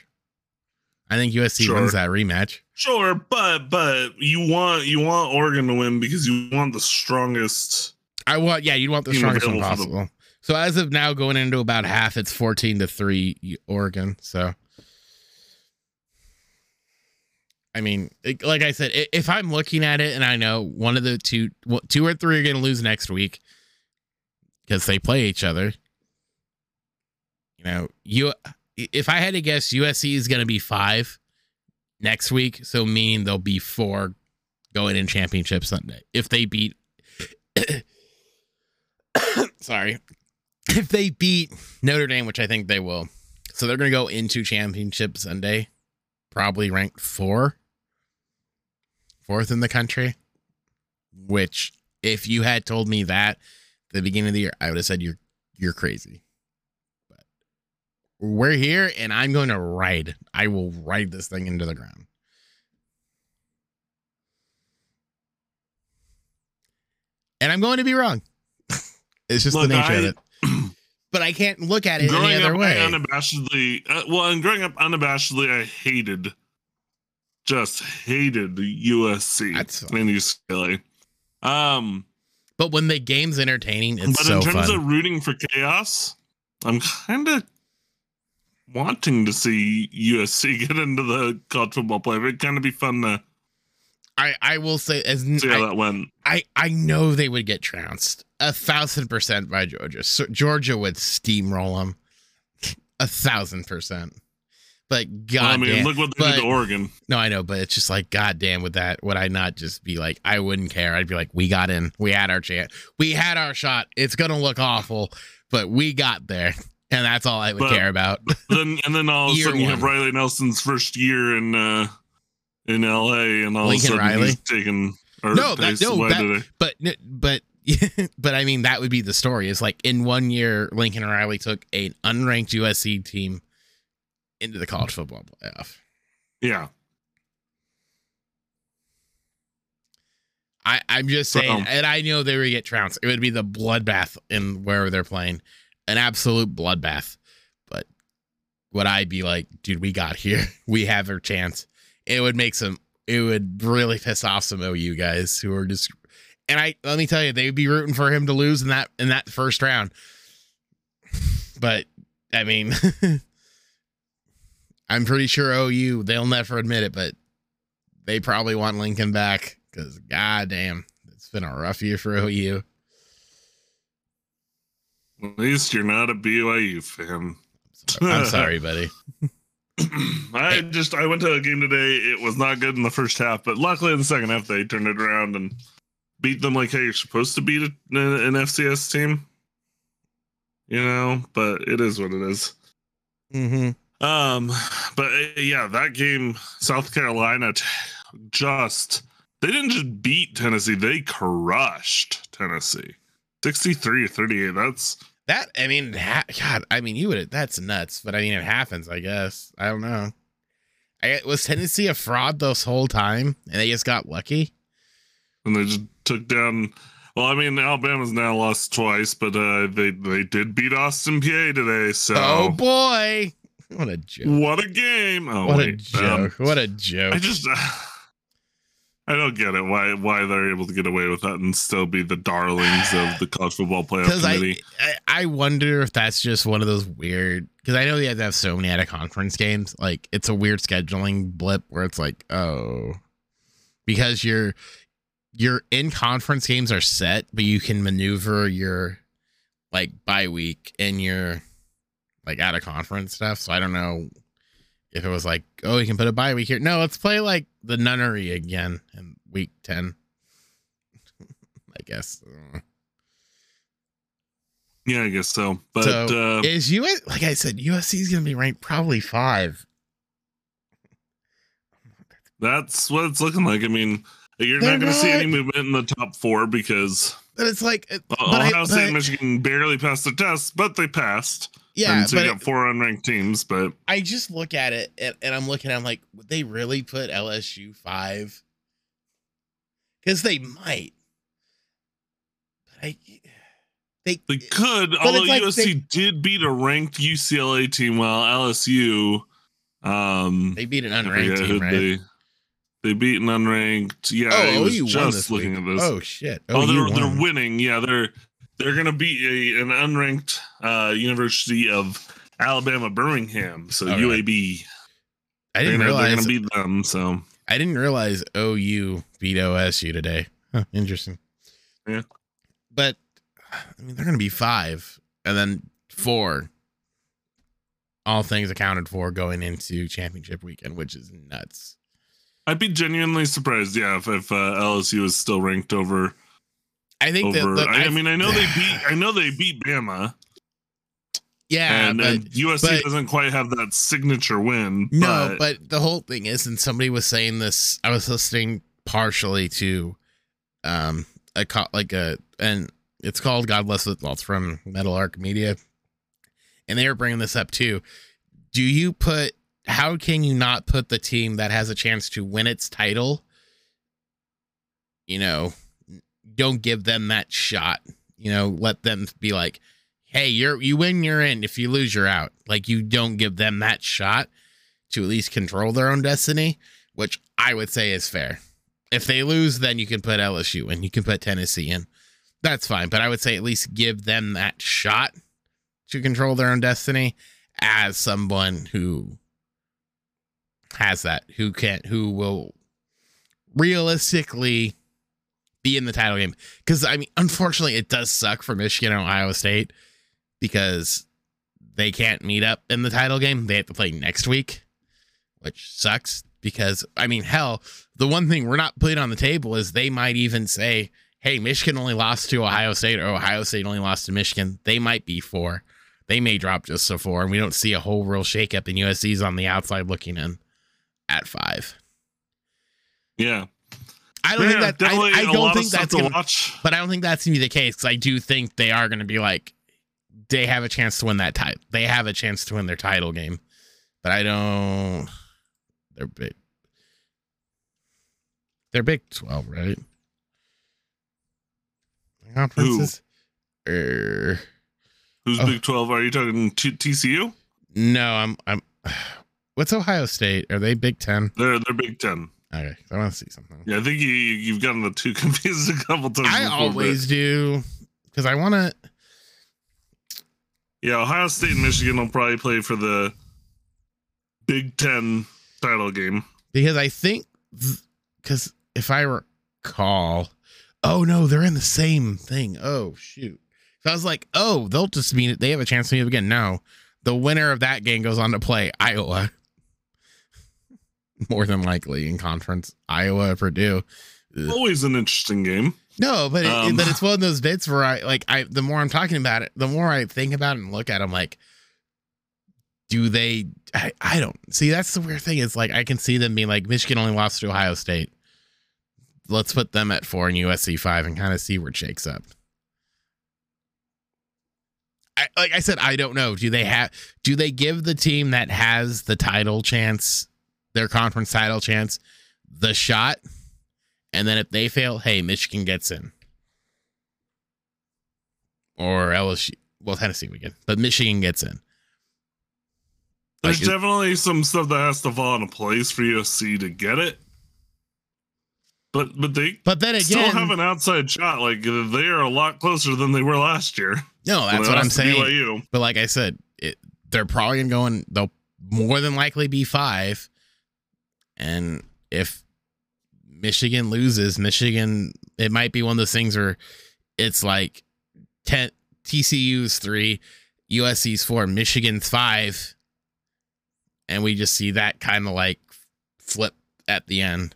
I think USC sure. wins that rematch. Sure, but but you want you want Oregon to win because you want the strongest. I want yeah, you want the strongest one possible. So as of now, going into about half, it's fourteen to three Oregon. So, I mean, like I said, if I'm looking at it and I know one of the two, two or three are going to lose next week because they play each other. You know, you if I had to guess, USC is going to be five next week. So meaning they'll be four going in championship Sunday if they beat. sorry, if they beat Notre Dame, which I think they will. So they're going to go into championship Sunday, probably ranked four, fourth in the country. Which, if you had told me that the beginning of the year, I would have said you're you're crazy But we're here and I'm going to ride. I will ride this thing into the ground. And I'm going to be wrong. it's just Look, the nature I, of it. But I can't look at it any other way. Unabashedly, uh, well, and growing up unabashedly, I hated, just hated USC That's and UCLA. Um, but when the game's entertaining, it's but so in terms fun. of rooting for chaos, I'm kind of wanting to see USC get into the college football playoff. It'd kind of be fun to. I I will say as see how I, that went. I I know they would get trounced a thousand percent by Georgia. So Georgia would steamroll them a thousand percent. But God, well, I mean, damn, look what they but, did to Oregon. No, I know, but it's just like, God damn, with that, would I not just be like, I wouldn't care. I'd be like, we got in, we had our chance, we had our shot. It's gonna look awful, but we got there and that's all I would but, care about. then and then all of a sudden you have Riley Nelson's first year in uh in LA, and all Lincoln of a sudden Riley. he's taken. no, that, no, that, but but but I mean that would be the story. Is like in one year, Lincoln Riley took an unranked USC team into the college football playoff. Yeah. I, I'm just saying, um, and I know they would get trounced. It would be the bloodbath in wherever they're playing an absolute bloodbath. But would I be like, dude, we got here. We have our chance. It would make some it would really piss off some OU guys who are just and I let me tell you, they'd be rooting for him to lose in that in that first round. But I mean, I'm pretty sure OU they'll never admit it, but they probably want Lincoln back because goddamn, it's been a rough year for OU. At least you're not a BYU fan. I'm sorry, buddy. I just I went to a game today. It was not good in the first half, but luckily in the second half they turned it around and beat them like how you're supposed to beat an FCS team. You know, but it is what it is. Mm-hmm. Um, but uh, yeah, that game, South Carolina, just they didn't just beat Tennessee; they crushed Tennessee, sixty-three thirty-eight. That's that. I mean, ha- God, I mean, you would. That's nuts. But I mean, it happens. I guess. I don't know. I was Tennessee a fraud this whole time, and they just got lucky. And they just took down. Well, I mean, Alabama's now lost twice, but uh, they they did beat Austin Peay today. So, oh boy, what a joke! What a game! Oh, what wait, a joke! Um, what a joke! I just. Uh, I don't get it why why they're able to get away with that and still be the darlings of the college football playoff committee. I, I wonder if that's just one of those weird because I know they have to have so many out of conference games. Like it's a weird scheduling blip where it's like, oh, because your your in conference games are set, but you can maneuver your like bye week and your like out of conference stuff. So I don't know if it was like, oh, you can put a bye week here. No, let's play like the nunnery again in week 10. I guess. Yeah, I guess so. But so uh, is US like I said, USC is gonna be ranked probably five. That's what it's looking like. I mean, you're They're not gonna see any movement in the top four because but it's like but Ohio State and Michigan barely passed the test, but they passed. Yeah, and so you got four unranked teams, but I just look at it and, and I'm looking. I'm like, would they really put LSU five? Because they might. But I, they they could. Although like USC they, did beat a ranked UCLA team, while LSU, um, they beat an unranked team, right? They, they beat an unranked. Yeah, oh, I was just looking week. at this. Oh shit! Oh, oh they're they're winning. Yeah, they're they're gonna beat a, an unranked uh, University of Alabama Birmingham. So okay. UAB. I didn't they're realize they're gonna beat them. So I didn't realize OU beat OSU today. Huh, interesting. Yeah, but I mean they're gonna be five and then four. All things accounted for going into championship weekend, which is nuts. I'd be genuinely surprised, yeah, if, if uh, LSU is still ranked over. I think over, that, I, I, mean, I know they beat. I know they beat Bama. Yeah, and, but, and USC but, doesn't quite have that signature win. No, but, but the whole thing is, and somebody was saying this. I was listening partially to, um, a like a and it's called God Bless It. Well, it's from Metal Arc Media, and they were bringing this up too. Do you put how can you not put the team that has a chance to win its title? You know, don't give them that shot. You know, let them be like, "Hey, you're you win, you're in. If you lose, you're out." Like you don't give them that shot to at least control their own destiny, which I would say is fair. If they lose, then you can put LSU in, you can put Tennessee in. That's fine, but I would say at least give them that shot to control their own destiny as someone who has that who can't, who will realistically be in the title game. Because I mean unfortunately it does suck for Michigan and Ohio State because they can't meet up in the title game. They have to play next week which sucks because I mean hell the one thing we're not putting on the table is they might even say hey Michigan only lost to Ohio State or Ohio State only lost to Michigan. They might be four. They may drop just to four and we don't see a whole real shakeup and USC's on the outside looking in at five. Yeah. I don't yeah, think that I, I don't think that's gonna, watch. but I don't think that's gonna be the case because I do think they are gonna be like they have a chance to win that title. They have a chance to win their title game, but I don't. They're big. They're Big Twelve, right? Conferences. Who? Er, Who's oh. Big Twelve? Are you talking T- TCU? No, I'm. I'm. What's Ohio State? Are they Big Ten? They're they're Big Ten. Okay, I want to see something. Yeah, I think you you've gotten the two confused a couple times. I before, always but... do because I want to. Yeah, Ohio State and Michigan will probably play for the Big Ten title game because I think because if I recall, oh no, they're in the same thing. Oh shoot! So I was like, oh, they'll just mean it. They have a chance to meet again. No, the winner of that game goes on to play Iowa. More than likely in conference, Iowa, Purdue. Ugh. Always an interesting game. No, but um, but it's one of those bits where I like I the more I'm talking about it, the more I think about it and look at them like do they I, I don't see that's the weird thing is like I can see them being like Michigan only lost to Ohio State. Let's put them at four and USC five and kind of see where it shakes up. I, like I said, I don't know. Do they have? Do they give the team that has the title chance, their conference title chance, the shot? And then if they fail, hey, Michigan gets in, or LSU. Well, Tennessee we get, but Michigan gets in. There's like, definitely some stuff that has to fall into place for USC to get it. But but they but then again still have an outside shot. Like they are a lot closer than they were last year. No, that's what I'm saying. BYU. But like I said, it, they're probably gonna go and they'll more than likely be five. And if Michigan loses, Michigan, it might be one of those things where it's like 10 TCU's three, USC's four, Michigan's five. And we just see that kind of like flip at the end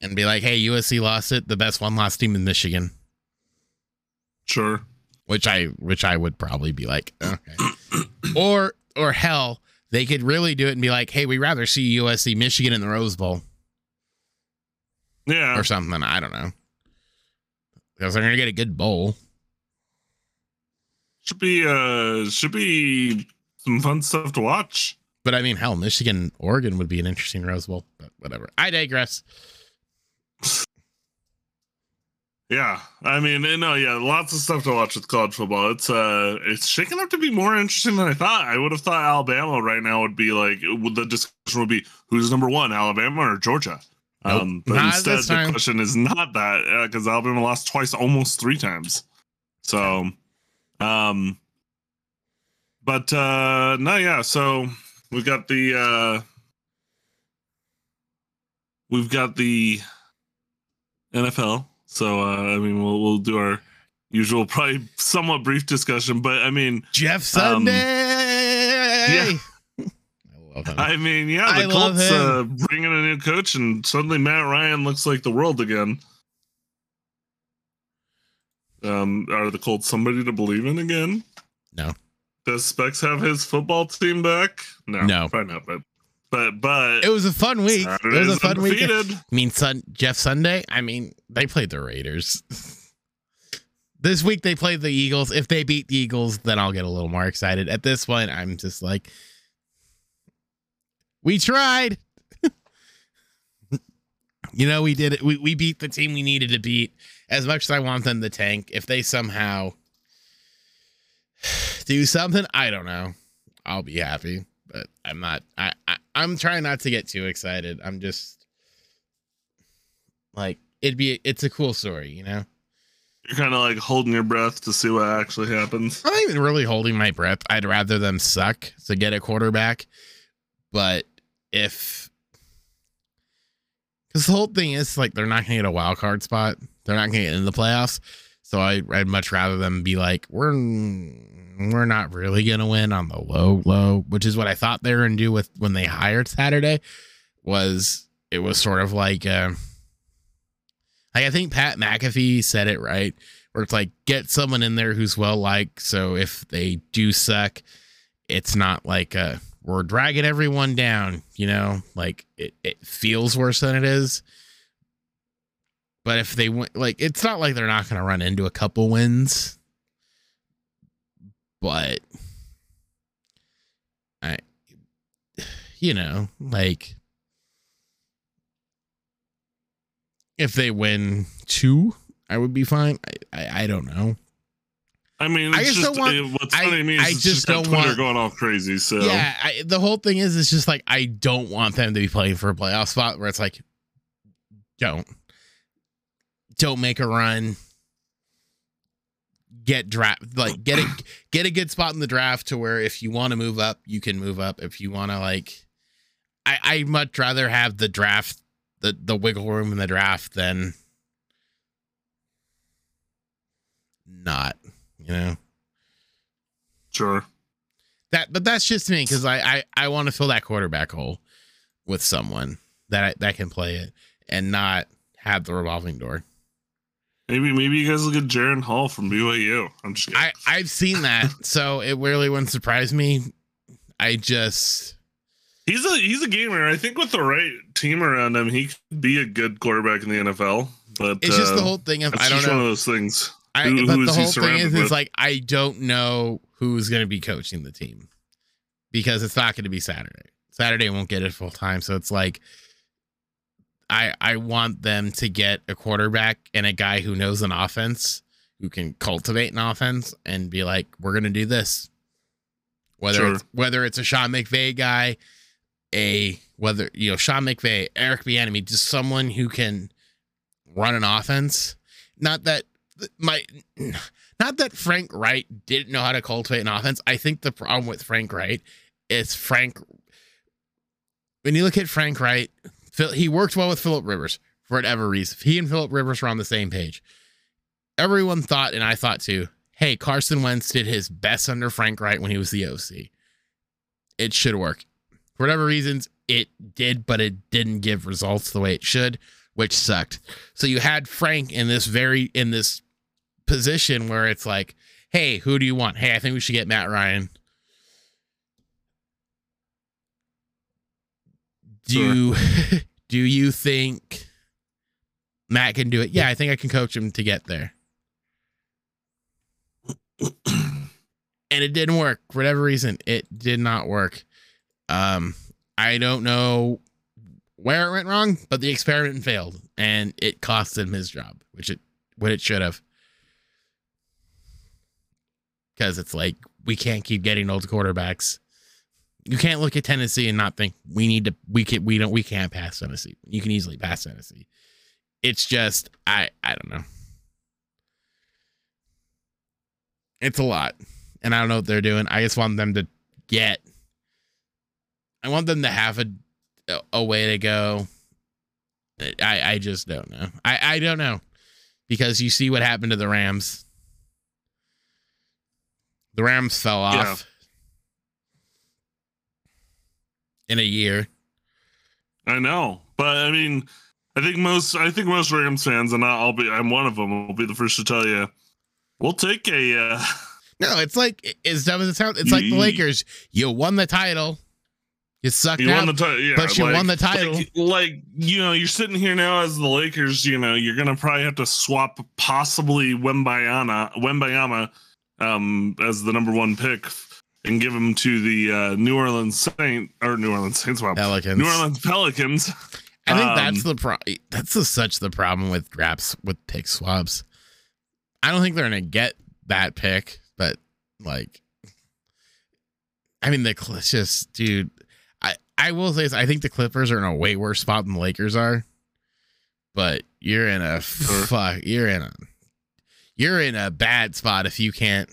and be like, hey, USC lost it. The best one lost team in Michigan. Sure. Which I which I would probably be like, okay. or or hell, they could really do it and be like, hey, we'd rather see USC Michigan in the Rose Bowl. Yeah. Or something. I don't know. Because they're gonna get a good bowl. Should be uh should be some fun stuff to watch. But I mean, hell, Michigan, Oregon would be an interesting Rose Bowl, but whatever. I digress. Yeah, I mean, no, yeah, lots of stuff to watch with college football. It's uh, it's shaking up to be more interesting than I thought. I would have thought Alabama right now would be like the discussion would be who's number one, Alabama or Georgia. Nope, um, but instead, the question is not that because uh, Alabama lost twice, almost three times. So, um, but uh, no, yeah. So we've got the uh, we've got the NFL. So uh, I mean, we'll we'll do our usual, probably somewhat brief discussion. But I mean, Jeff Sunday. Um, yeah. I mean, yeah, the I Colts uh, bringing a new coach, and suddenly Matt Ryan looks like the world again. Um, are the Colts somebody to believe in again? No. Does Specs have his football team back? No, no, probably not. But but but it was a fun week. Saturday's it was a fun undefeated. week. I mean, Sun Jeff Sunday. I mean, they played the Raiders. this week they played the Eagles. If they beat the Eagles, then I'll get a little more excited. At this point, I'm just like, we tried. you know, we did it. We we beat the team we needed to beat. As much as I want them to tank, if they somehow do something, I don't know. I'll be happy but I'm not. I, I I'm trying not to get too excited. I'm just like it'd be. It's a cool story, you know. You're kind of like holding your breath to see what actually happens. I'm not even really holding my breath. I'd rather them suck to get a quarterback, but if because the whole thing is like they're not gonna get a wild card spot, they're not gonna get in the playoffs. So I, I'd much rather them be like, we're we're not really gonna win on the low low, which is what I thought they were gonna do with when they hired Saturday. Was it was sort of like, uh, like I think Pat McAfee said it right, where it's like get someone in there who's well liked, so if they do suck, it's not like uh we're dragging everyone down, you know, like it, it feels worse than it is. But if they went, like, it's not like they're not going to run into a couple wins but I, you know, like if they win two, I would be fine. I, I, I don't know. I mean, I just, just, don't want. It, what's I, funny is I just, just don't Twitter want going all crazy. So yeah, I, the whole thing is, it's just like I don't want them to be playing for a playoff spot where it's like, don't, don't make a run. Get draft like get a get a good spot in the draft to where if you want to move up, you can move up. If you want to like, I I much rather have the draft the the wiggle room in the draft than not you know. Sure. That, but that's just me because I I, I want to fill that quarterback hole with someone that I, that can play it and not have the revolving door. Maybe maybe you guys look at Jaren Hall from BYU. I'm just kidding. I I've seen that, so it really wouldn't surprise me. I just he's a he's a gamer. I think with the right team around him, he could be a good quarterback in the NFL. But it's just uh, the whole thing of I don't know. One of those things. I, who, but the whole thing is, is like I don't know who's going to be coaching the team because it's not going to be Saturday. Saturday won't get it full time, so it's like I I want them to get a quarterback and a guy who knows an offense, who can cultivate an offense and be like, we're going to do this. Whether sure. it's whether it's a Sean McVay guy, a whether you know Sean McVay, Eric Bieniemy, just someone who can run an offense. Not that my not that Frank Reich didn't know how to cultivate an offense. I think the problem with Frank Reich is Frank. When you look at Frank Reich, he worked well with Philip Rivers for whatever reason. He and Philip Rivers were on the same page. Everyone thought, and I thought too, hey, Carson Wentz did his best under Frank Reich when he was the OC. It should work. For whatever reasons, it did, but it didn't give results the way it should, which sucked. So you had Frank in this very in this position where it's like, hey, who do you want? Hey, I think we should get Matt Ryan. Do sure. do you think Matt can do it? Yeah, I think I can coach him to get there. and it didn't work for whatever reason. It did not work. Um, I don't know where it went wrong, but the experiment failed, and it cost him his job, which it what it should have because it's like we can't keep getting old quarterbacks. You can't look at Tennessee and not think we need to. We can. We don't. We can't pass Tennessee. You can easily pass Tennessee. It's just I. I don't know. It's a lot, and I don't know what they're doing. I just want them to get. I want them to have a a way to go. I I just don't know. I I don't know because you see what happened to the Rams the Rams fell off yeah. In a year. I know, but I mean, I think most I think most Rams fans, and I'll be I'm one of them. Will be the first to tell you, we'll take a. Uh, no, it's like as dumb as it sounds. It's like the Lakers. You won the title. You sucked you out, won the t- yeah, but you like, won the title. Like, like, you know, you're sitting here now as the Lakers. You know, you're gonna probably have to swap possibly Wembayana, Wembayama um, as the number one pick and give them to the uh, New Orleans Saint or New Orleans Saints, well, Pelicans. New Orleans Pelicans. I think um, that's the pro. That's the, such the problem with graps with pick swaps. I don't think they're gonna get that pick, but like, I mean, the just dude. I I will say this, I think the Clippers are in a way worse spot than the Lakers are, but you're in a sure. fuck. You're in a you're in a bad spot if you can't.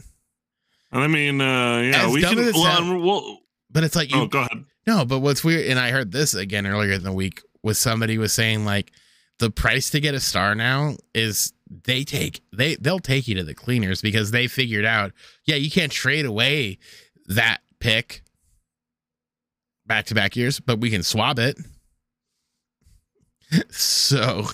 I mean, uh, yeah, As we can. Well, we'll, but it's like you. Oh, go ahead. No, but what's weird, and I heard this again earlier in the week, was somebody was saying like the price to get a star now is they take they they'll take you to the cleaners because they figured out yeah you can't trade away that pick back to back years, but we can swap it. so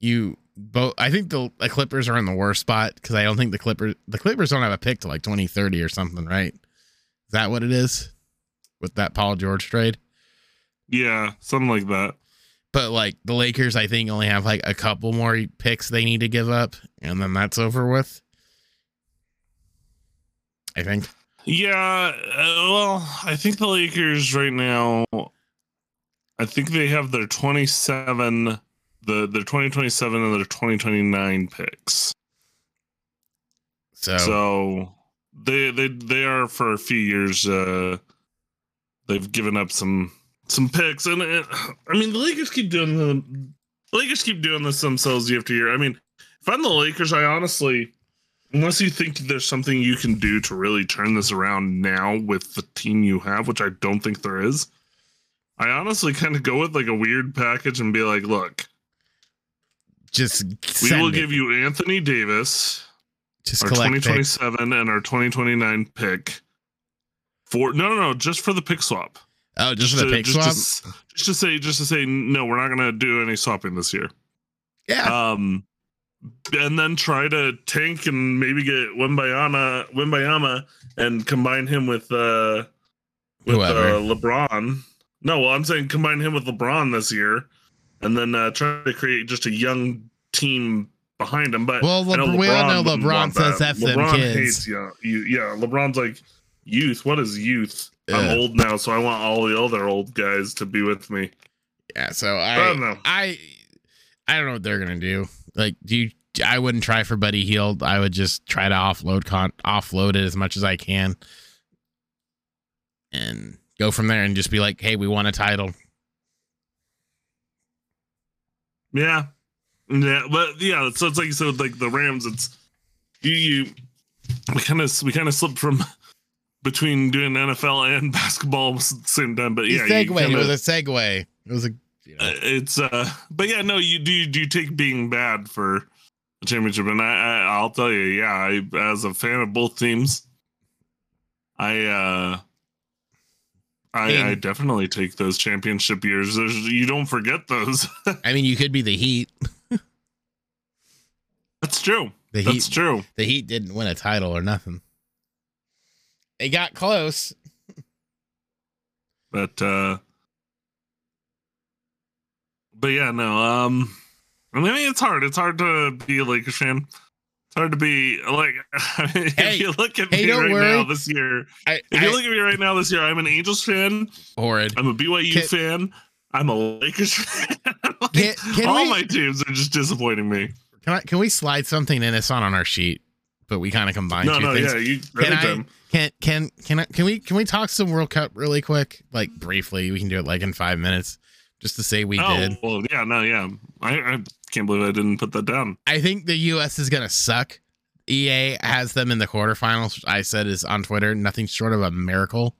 you both I think the, the Clippers are in the worst spot because I don't think the Clippers the Clippers don't have a pick to like 2030 or something, right? Is that what it is with that Paul George trade? Yeah, something like that. But like the Lakers, I think only have like a couple more picks they need to give up, and then that's over with. I think. Yeah, uh, well, I think the Lakers right now. I think they have their 27 the their 2027 and their 2029 picks. So, so they they they are for a few years. Uh, they've given up some some picks, and it, I mean the Lakers keep doing the, the Lakers keep doing this themselves year after year. I mean, if I'm the Lakers, I honestly, unless you think there's something you can do to really turn this around now with the team you have, which I don't think there is, I honestly kind of go with like a weird package and be like, look, just we will it. give you Anthony Davis, just our 2027 picks. and our 2029 pick for no, no, no, just for the pick swap. Oh, just, just for the to, pick just swap. To, just to say, just to say, no, we're not going to do any swapping this year. Yeah. Um, and then try to tank and maybe get Wembanyama, Wembanyama, and combine him with uh with uh, LeBron. No, well, I'm saying combine him with LeBron this year, and then uh, try to create just a young team behind him. But well, Le- we all know LeBron says that. F LeBron kids. hates yeah, you, yeah. LeBron's like youth. What is youth? Yeah. I'm old now, so I want all the other old guys to be with me. Yeah, so I, I don't know. I I don't know what they're gonna do. Like, do you? I wouldn't try for Buddy Hield. I would just try to offload con offload it as much as I can, and go from there and just be like, hey, we won a title. Yeah. Yeah, but yeah, so it's like so with like the Rams, it's you you we kind of we kind of slipped from between doing NFL and basketball at the same time. But yeah, segue. Kinda, it was a segue. It was a. You know. Uh, it's uh, but yeah, no, you do do you take being bad for a championship, and I, I I'll tell you, yeah, I as a fan of both teams, I uh I, mean, I, definitely take those championship years. There's, you don't forget those. I mean, you could be the Heat. That's true. The That's true. The Heat didn't win a title or nothing. They got close. but uh but yeah, no, um I mean it's hard. It's hard to be a Lakers fan it's hard to be like hey, if you look at hey, me right worry. now this year. I, if I, you look at me right now this year, I'm an Angels fan. Horrid. I'm a BYU can, fan. I'm a Lakers fan. like, can, can all we, my teams are just disappointing me. Can I, can we slide something in? It's not on our sheet, but we kind of combine no, two no, things. Yeah, you, can I, can can can I, can we can we talk some World Cup really quick? Like briefly, we can do it like in five minutes, just to say we oh, did. Well, yeah, no, yeah. I, I can't believe I didn't put that down. I think the U.S. is gonna suck. EA has them in the quarterfinals. I said is on Twitter, nothing short of a miracle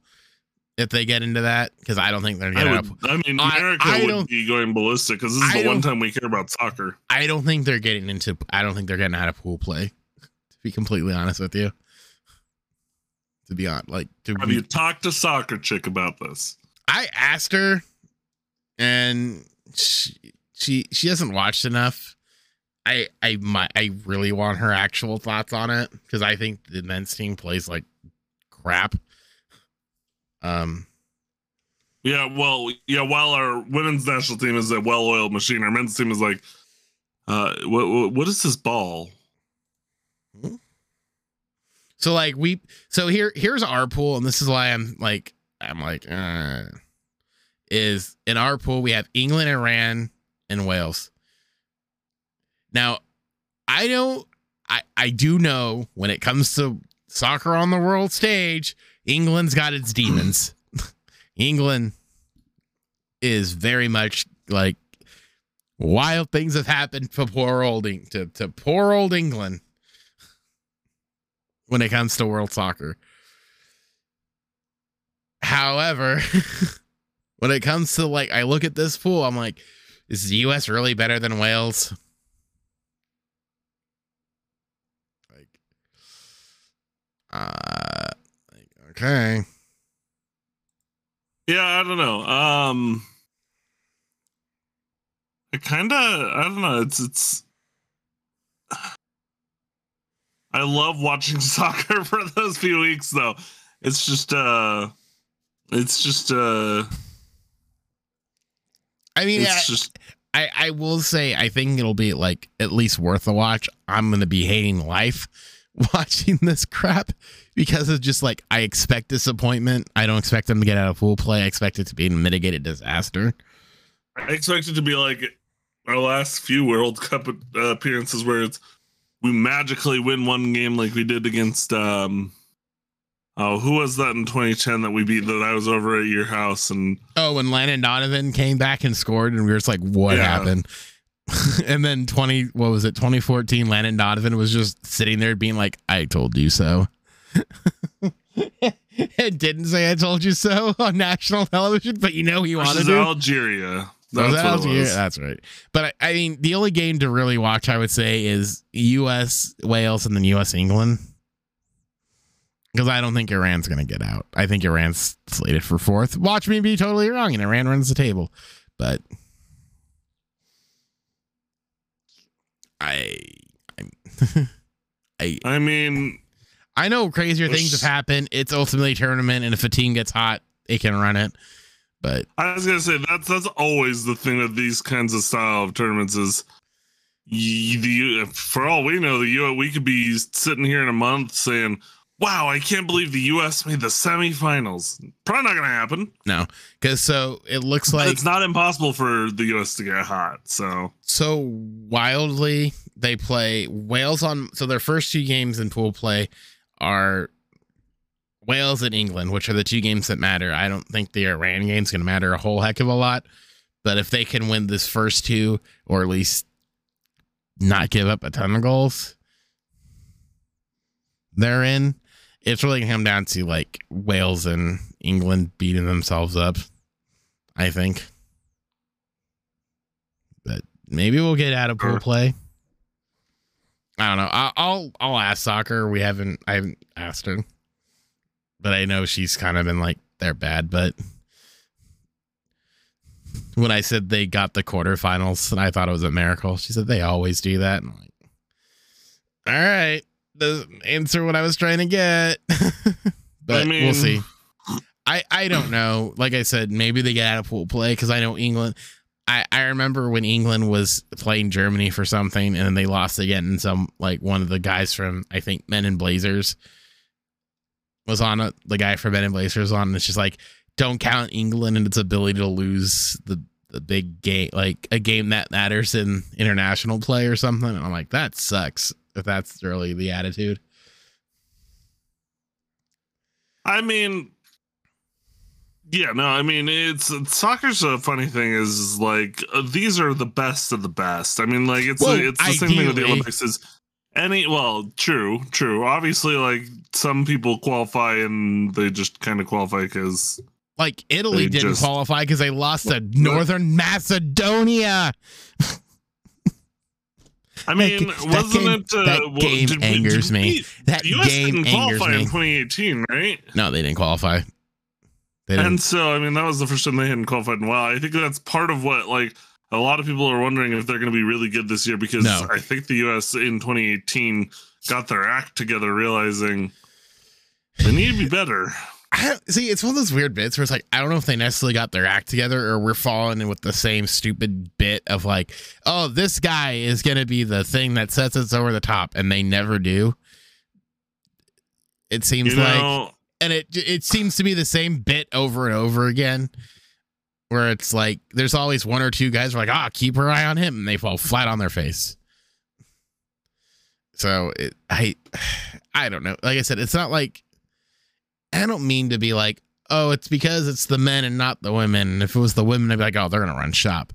if they get into that because I don't think they're gonna. I, would, I mean, America I, I would be going ballistic because this is the one time we care about soccer. I don't think they're getting into. I don't think they're getting out of pool play. To be completely honest with you, to be honest, like to have you talked to soccer chick about this? I asked her, and she she she hasn't watched enough. I I my I really want her actual thoughts on it because I think the men's team plays like crap. Um. Yeah, well, yeah. While our women's national team is a well-oiled machine, our men's team is like, uh, what what is this ball? So like we, so here here's our pool, and this is why I'm like I'm like, uh, is in our pool we have England, Iran, and Wales. Now, I don't I I do know when it comes to soccer on the world stage, England's got its demons. England is very much like wild things have happened to poor old to, to poor old England when it comes to world soccer. However, when it comes to like I look at this pool, I'm like, is the US really better than Wales? Uh, okay. Yeah, I don't know. Um, it kind of, I don't know. It's, it's, I love watching soccer for those few weeks though. It's just, uh, it's just, uh, I mean, it's just, I, I will say, I think it'll be like at least worth a watch. I'm going to be hating life watching this crap because it's just like I expect disappointment. I don't expect them to get out of full play. I expect it to be a mitigated disaster. I expect it to be like our last few World Cup uh, appearances where it's we magically win one game like we did against um oh who was that in 2010 that we beat that I was over at your house and oh when Landon Donovan came back and scored and we were just like what yeah. happened and then 20 what was it 2014 Landon Donovan was just sitting there being like I told you so it didn't say I told you so on national television but you know he wanted to Algeria that's, that Algeria? That's right. But I, I, mean, the only game to really watch, I would say, is U.S. Wales and then U.S. England. Because I don't think Iran's going to get out. I think Iran's slated for fourth. Watch me be totally wrong, and Iran runs the table. But I, I, I, I mean, I know crazier things have happened. It's ultimately a tournament, and if a team gets hot, they can run it. But I was gonna say that's that's always the thing with these kinds of style of tournaments is you, the for all we know the U we could be sitting here in a month saying wow I can't believe the U.S. made the semifinals probably not gonna happen no because so it looks like it's not impossible for the U.S. to get hot so so wildly they play Wales on so their first two games in pool play are Wales and England, which are the two games that matter. I don't think the Iran game's going to matter a whole heck of a lot. But if they can win this first two, or at least not give up a ton of goals, they're in. It's really to come down to like Wales and England beating themselves up, I think. But maybe we'll get out of pool play. I don't know. I'll I'll, I'll ask soccer. We haven't I haven't asked her but I know she's kind of been like they're bad. But when I said they got the quarterfinals, and I thought it was a miracle, she said they always do that. And I'm like, all right, the answer what I was trying to get. but I mean, we'll see. I I don't know. Like I said, maybe they get out of pool play because I know England. I, I remember when England was playing Germany for something and then they lost again and some like one of the guys from I think Men in Blazers was on a, the guy from Men in Blazers on. And it's just like, don't count England and its ability to lose the the big game, like a game that matters in international play or something. And I'm like, that sucks if that's really the attitude. I mean, yeah, no, I mean, it's, soccer's a funny thing is like uh, these are the best of the best. I mean, like it's well, it's the ideally, same thing with the Olympics is any well, true, true. Obviously, like some people qualify and they just kind of qualify because like Italy didn't just, qualify because they lost to Northern Macedonia. I mean, that, wasn't game, it? Uh, that well, game did, angers did we, me. That the US game didn't qualify me. in 2018, right? No, they didn't qualify. They didn't. And so, I mean, that was the first time they hadn't qualified in a while. I think that's part of what like a lot of people are wondering if they're going to be really good this year because no. I think the US in 2018 got their act together, realizing they need to be better. See. It's one of those weird bits where it's like I don't know if they necessarily got their act together or we're falling in with the same stupid bit of like, oh, this guy is going to be the thing that sets us over the top, and they never do. It seems you like, know, and it it seems to be the same bit over and over again where it's like there's always one or two guys who are like, ah, keep her eye on him, and they fall flat on their face. So it, I, I don't know. Like I said, it's not like I don't mean to be like, oh, it's because it's the men and not the women. If it was the women, I'd be like, oh, they're gonna run shop.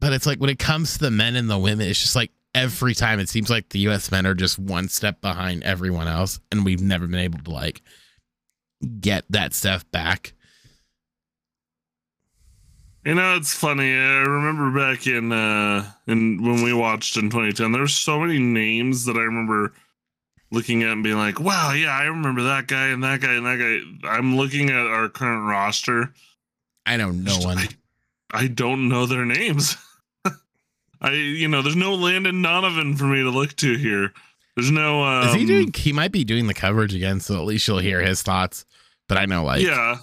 But it's like when it comes to the men and the women, it's just like every time it seems like the U.S. men are just one step behind everyone else, and we've never been able to like get that stuff back. You know, it's funny. I remember back in uh in when we watched in 2010, there's so many names that I remember looking at and being like, "Wow, yeah, I remember that guy and that guy and that guy." I'm looking at our current roster. I don't know no one. I, I don't know their names. I, you know, there's no Landon Donovan for me to look to here. There's no. Um, Is he doing? He might be doing the coverage again, so at least you'll hear his thoughts. But I know, like, yeah,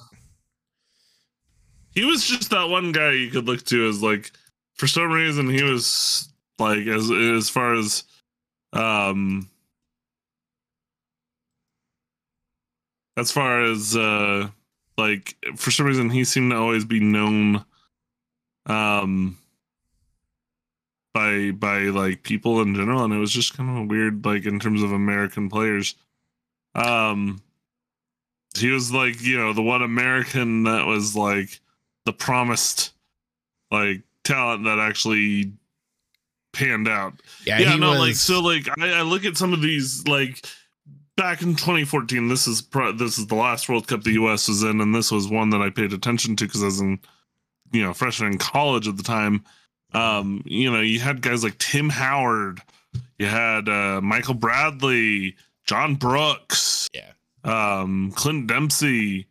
he was just that one guy you could look to as like for some reason he was like as as far as um as far as uh like for some reason he seemed to always be known um by by like people in general, and it was just kind of weird, like in terms of American players. Um, he was like you know the one American that was like the promised like talent that actually panned out. Yeah, yeah no, was... like so like I, I look at some of these like back in 2014 this is pro- this is the last world cup the us was in and this was one that i paid attention to because i was in you know freshman in college at the time. Um you know you had guys like tim howard you had uh michael bradley john brooks yeah. um clint dempsey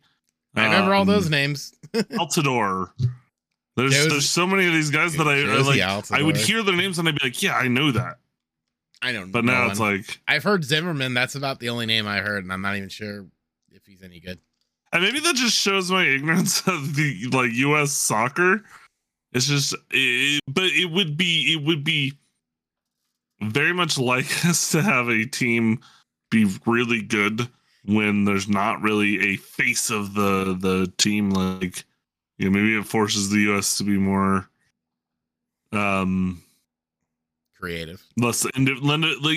i remember um, all those names. Altidore. There's was, there's so many of these guys that I, I like i would hear their names and i'd be like yeah i know that I don't. Know. But now it's like I've heard Zimmerman. That's about the only name I heard, and I'm not even sure if he's any good. And maybe that just shows my ignorance of the like U.S. soccer. It's just, it, but it would be it would be very much like us to have a team be really good when there's not really a face of the the team. Like, you know, maybe it forces the U.S. to be more um creative, less indi-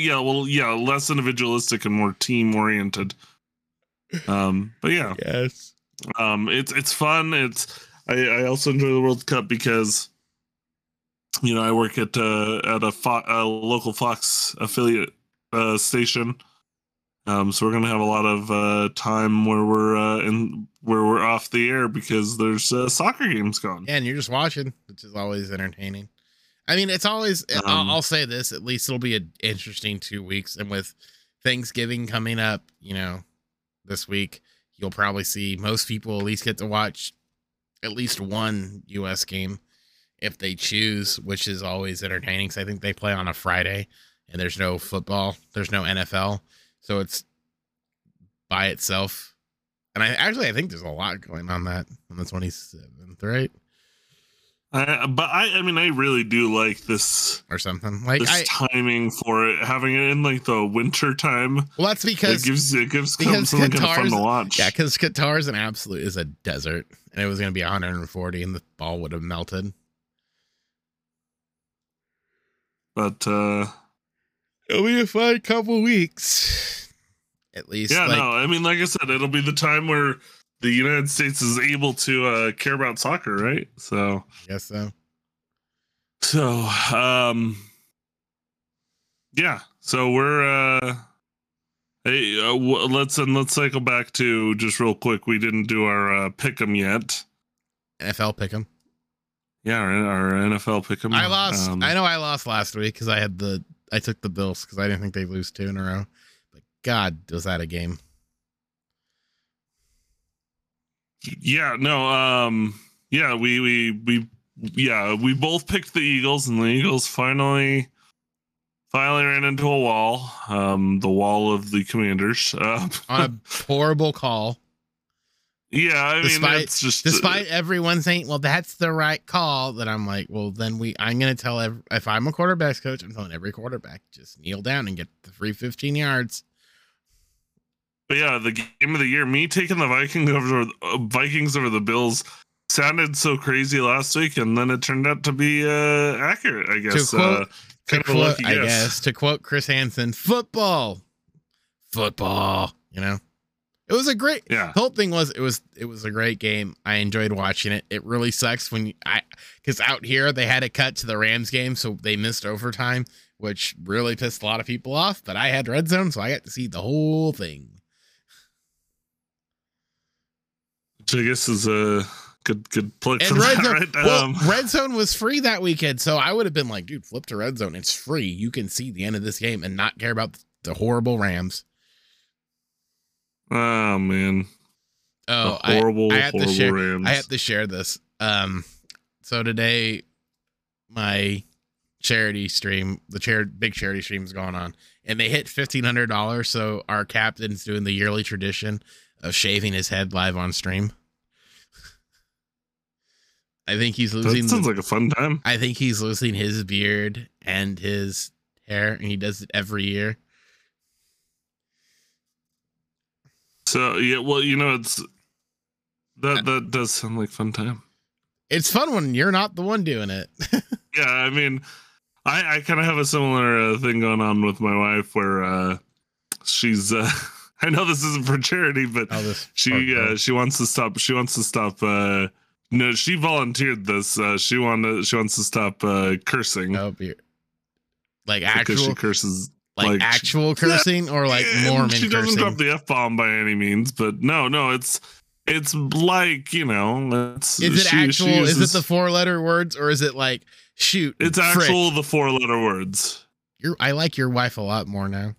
yeah, well, yeah, less individualistic and more team oriented. Um, but yeah, yes, um, it's it's fun. It's I, I also enjoy the World Cup because you know I work at uh, at a, Fo- a local Fox affiliate uh, station. Um, so we're gonna have a lot of uh, time where we're uh, in where we're off the air because there's uh, soccer games going. Yeah, and you're just watching, which is always entertaining. I mean, it's always. Um, I'll, I'll, say this: at least it'll be an interesting two weeks, and with Thanksgiving coming up, you know, this week, you'll probably see most people at least get to watch at least one U.S. game if they choose, which is always entertaining. Because I think they play on a Friday, and there's no football, there's no NFL, so it's by itself. And I actually I think there's a lot going on that on the 27th, right? I, but I, I mean, I really do like this or something like this I, timing for it, having it in like the winter time. Well, that's because it gives it gives because something kind of fun to watch. Yeah, because Qatar is an absolute is a desert, and it was going to be 140, and the ball would have melted. But uh it'll be a fun couple weeks, at least. Yeah, like, no, I mean, like I said, it'll be the time where the United States is able to uh, care about soccer, right? So yes, so. So, um, yeah. So we're uh, hey, uh, w- let's and let's cycle back to just real quick. We didn't do our uh, pick'em yet. NFL pick'em. Yeah, our, our NFL pick'em. I lost. Um, I know I lost last week because I had the I took the Bills because I didn't think they'd lose two in a row. But God, was that a game? Yeah, no, um, yeah, we we we yeah, we both picked the Eagles, and the Eagles finally finally ran into a wall, um, the wall of the Commanders uh, on a horrible call. Yeah, I despite, mean, it's just despite uh, everyone saying, "Well, that's the right call," that I'm like, "Well, then we." I'm going to tell every, if I'm a quarterbacks coach, I'm telling every quarterback just kneel down and get the free 15 yards. But yeah, the game of the year, me taking the Vikings over uh, Vikings over the Bills sounded so crazy last week, and then it turned out to be uh, accurate. I guess. To quote, uh, of quote, I guess to quote Chris Hansen, football, football. You know, it was a great. Yeah. The whole thing was it was it was a great game. I enjoyed watching it. It really sucks when you, I because out here they had to cut to the Rams game, so they missed overtime, which really pissed a lot of people off. But I had red zone, so I got to see the whole thing. Which I guess is a good good plug and for Red that, Zone, right? Well, um, Red Zone was free that weekend, so I would have been like, dude, flip to Red Zone. It's free. You can see the end of this game and not care about the horrible Rams. Oh man. Oh, the horrible, I, I have to share. Rams. I have to share this. Um, so today, my charity stream, the chair, big charity stream is going on, and they hit fifteen hundred dollars. So our captain's doing the yearly tradition of shaving his head live on stream. I think he's losing. That sounds the, like a fun time. I think he's losing his beard and his hair, and he does it every year. So yeah, well, you know, it's that uh, that does sound like fun time. It's fun when you're not the one doing it. yeah, I mean, I, I kind of have a similar uh, thing going on with my wife where uh, she's. Uh, I know this isn't for charity, but oh, she uh, she wants to stop. She wants to stop. No, she volunteered this. Uh, she wanted. She wants to stop uh, cursing. Oh, like actual she curses. Like, like actual she, cursing or like Mormon She doesn't cursing? drop the f bomb by any means, but no, no, it's it's like you know. It's, is it she, actual? She uses, is it the four letter words or is it like shoot? It's frick. actual the four letter words. You're, I like your wife a lot more now.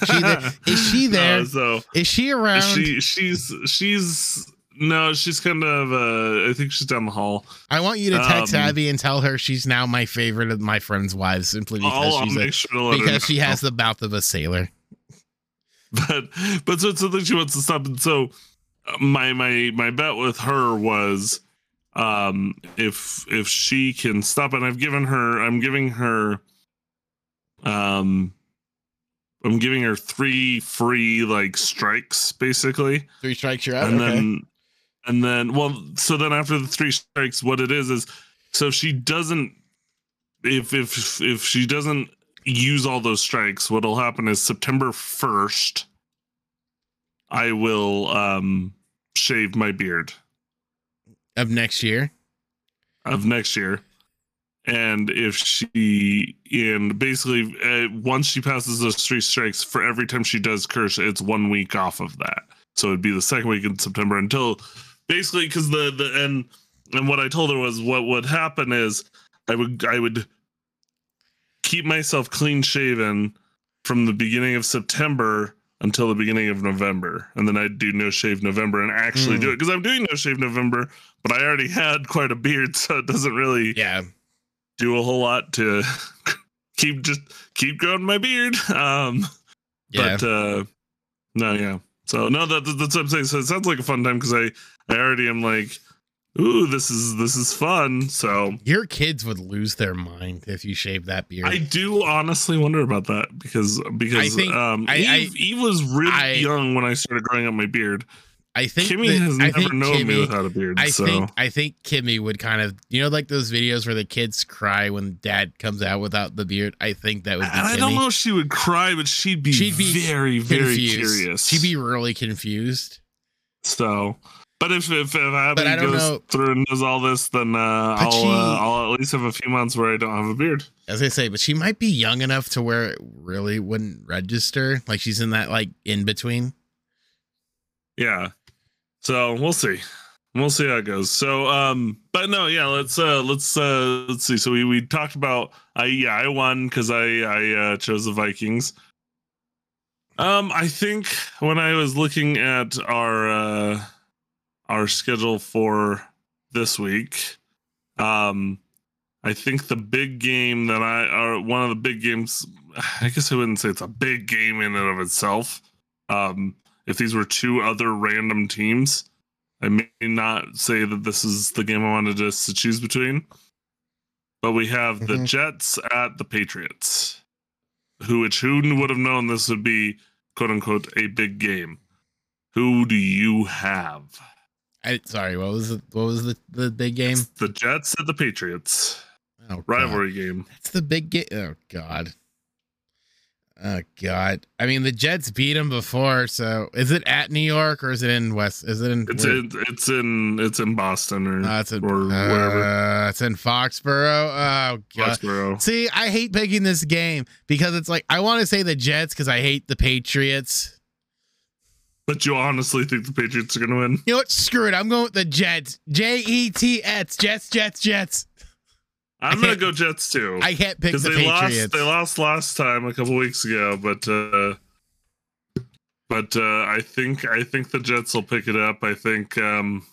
Is she there, is she there? No, so is she around? She she's she's no, she's kind of uh I think she's down the hall. I want you to text um, Abby and tell her she's now my favorite of my friend's wives simply because I'll, she's I'll a, sure because she has the mouth of a sailor. But but so it's something she wants to stop and so uh, my my my bet with her was um if if she can stop and I've given her I'm giving her um I'm giving her three free like strikes basically. Three strikes you're out. And okay. then and then well so then after the three strikes what it is is so she doesn't if if if she doesn't use all those strikes what'll happen is September 1st I will um shave my beard. Of next year? Of next year. And if she and basically uh, once she passes those three strikes for every time she does curse it's one week off of that. So it'd be the second week in september until basically because the the and and what i told her was what would happen is i would i would keep myself clean shaven from the beginning of september until the beginning of november and then i'd do no shave november and actually mm. do it because i'm doing no shave november but i already had quite a beard so it doesn't really yeah do a whole lot to keep just keep growing my beard. Um, yeah. but uh, no, yeah. So no, that, that's what I'm saying. So it sounds like a fun time because I I already am like, ooh, this is this is fun. So your kids would lose their mind if you shave that beard. I do honestly wonder about that because because I think, um, I, Eve, I, Eve was really I, young when I started growing up my beard. I think Kimmy that, has never known Kimmy, me without a beard. I so. think I think Kimmy would kind of you know like those videos where the kids cry when dad comes out without the beard. I think that would be. I don't know if she would cry, but she'd be, she'd be very very curious. She'd be really confused. So, but if if, if Abby goes know. through and does all this, then uh, I'll she, uh, I'll at least have a few months where I don't have a beard. As I say, but she might be young enough to where it really wouldn't register. Like she's in that like in between. Yeah. So we'll see. We'll see how it goes. So, um, but no, yeah, let's uh, let's uh, let's see. So we we talked about I yeah I won because I I uh, chose the Vikings. Um, I think when I was looking at our uh, our schedule for this week, um, I think the big game that I are one of the big games. I guess I wouldn't say it's a big game in and of itself. Um, if these were two other random teams, I may not say that this is the game I wanted to, to choose between. But we have mm-hmm. the Jets at the Patriots, who which who would have known this would be quote unquote a big game. Who do you have? I sorry, what was the what was the, the big game? It's the Jets at the Patriots. Oh, rivalry game. That's the big game. Oh God. Oh God! I mean, the Jets beat them before. So, is it at New York or is it in West? Is it in? It's where? in. It's in. It's in Boston or. Uh, it's in, or wherever. Uh, it's in Foxborough. Oh God! Foxborough. See, I hate picking this game because it's like I want to say the Jets because I hate the Patriots. But you honestly think the Patriots are going to win? You know what? Screw it. I'm going with the Jets. J E T S. Jets. Jets. Jets. I'm gonna go Jets too. I can't pick the they Patriots. Lost, they lost last time a couple weeks ago, but uh, but uh, I think I think the Jets will pick it up. I think um,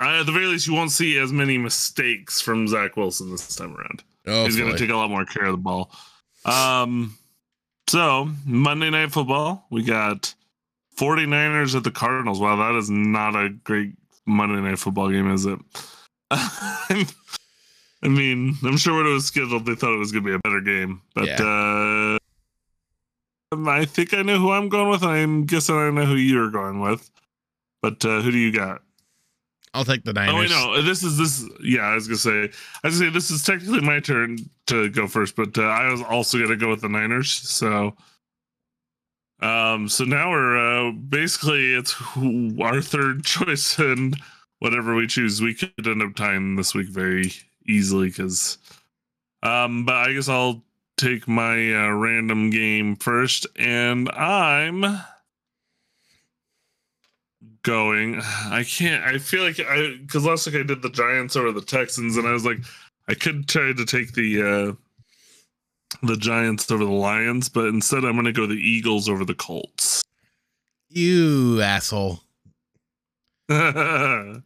I, at the very least you won't see as many mistakes from Zach Wilson this time around. Oh, He's gonna take a lot more care of the ball. Um, so Monday Night Football, we got 49ers at the Cardinals. Wow, that is not a great Monday Night Football game, is it? I mean, I'm sure when it was scheduled, they thought it was going to be a better game. But yeah. uh, I think I know who I'm going with. I'm guessing I know who you're going with. But uh, who do you got? I'll take the Niners. Oh, wait, no. This is this. Yeah, I was gonna say. I was gonna say this is technically my turn to go first, but uh, I was also gonna go with the Niners. So, um, so now we're uh, basically it's our third choice, and whatever we choose, we could end up tying this week very easily because. Um, but I guess I'll take my uh, random game first, and I'm going. I can't. I feel like I because last week I did the Giants over the Texans, and I was like, I could try to take the uh the Giants over the Lions, but instead I'm going to go the Eagles over the Colts. You asshole. I'm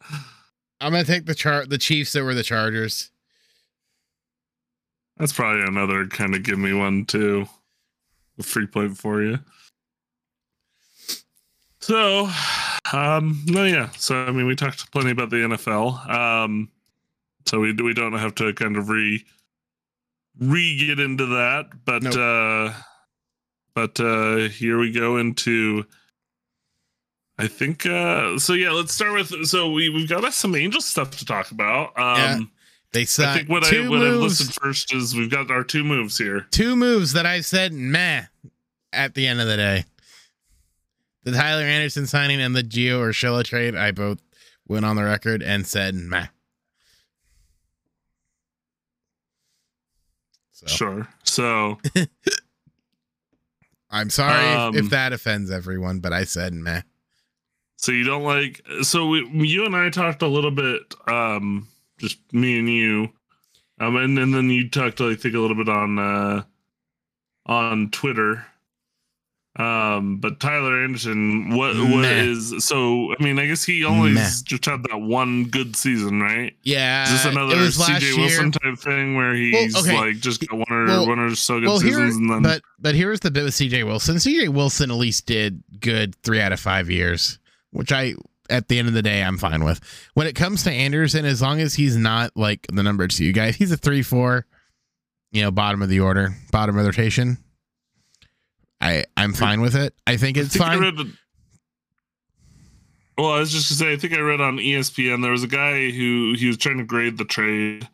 gonna take the chart the Chiefs over the Chargers. That's probably another kind of give me one too. A free point for you. So, um, no, yeah. So, I mean, we talked plenty about the NFL. Um, so we we don't have to kind of re re get into that, but nope. uh, but uh, here we go into. I think uh, so. Yeah, let's start with. So we we've got us some angel stuff to talk about. Um, yeah. They said I think what I what I listed first is we've got our two moves here. Two moves that I said meh at the end of the day. The Tyler Anderson signing and the Gio Urshela trade, I both went on the record and said meh. Sure. So I'm sorry um, if that offends everyone, but I said meh. So you don't like so we, you and I talked a little bit um just me and you. Um and, and then you talked I think a little bit on uh on Twitter um, but Tyler Anderson, what what is so? I mean, I guess he only just had that one good season, right? Yeah. Is this another CJ Wilson type thing where he's well, okay. like just got one or well, one or so good well, seasons here, and then? But but here's the bit with CJ Wilson. CJ Wilson at least did good three out of five years, which I at the end of the day I'm fine with. When it comes to Anderson, as long as he's not like the number two guy, he's a three four, you know, bottom of the order, bottom of the rotation I I'm fine with it. I think it's I think fine. well, I was just gonna say, I think I read on ESPN there was a guy who he was trying to grade the trade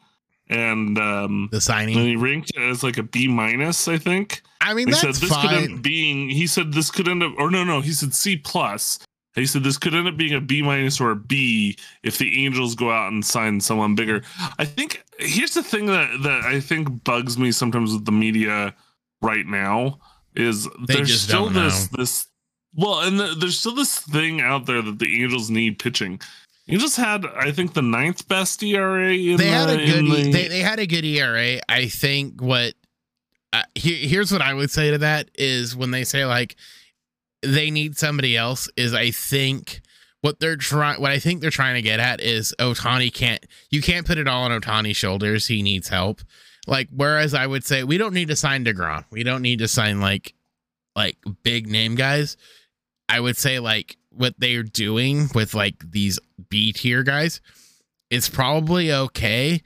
and um the signing and he ranked it as like a B minus, I think. I mean, he said this fine. could end up being. He said this could end up, or no, no, he said C plus. He said this could end up being a B minus or a B if the Angels go out and sign someone bigger. I think here's the thing that that I think bugs me sometimes with the media right now is they there's still this this well, and the, there's still this thing out there that the Angels need pitching. Angels had, I think, the ninth best ERA. they the, had a good. The... They, they had a good ERA. I think what uh, here's what I would say to that is when they say like they need somebody else is I think what they're trying what I think they're trying to get at is Ohtani can't you can't put it all on Ohtani's shoulders. He needs help. Like whereas I would say we don't need to sign Degrom. We don't need to sign like like big name guys. I would say like what they're doing with like these B tier guys is probably okay.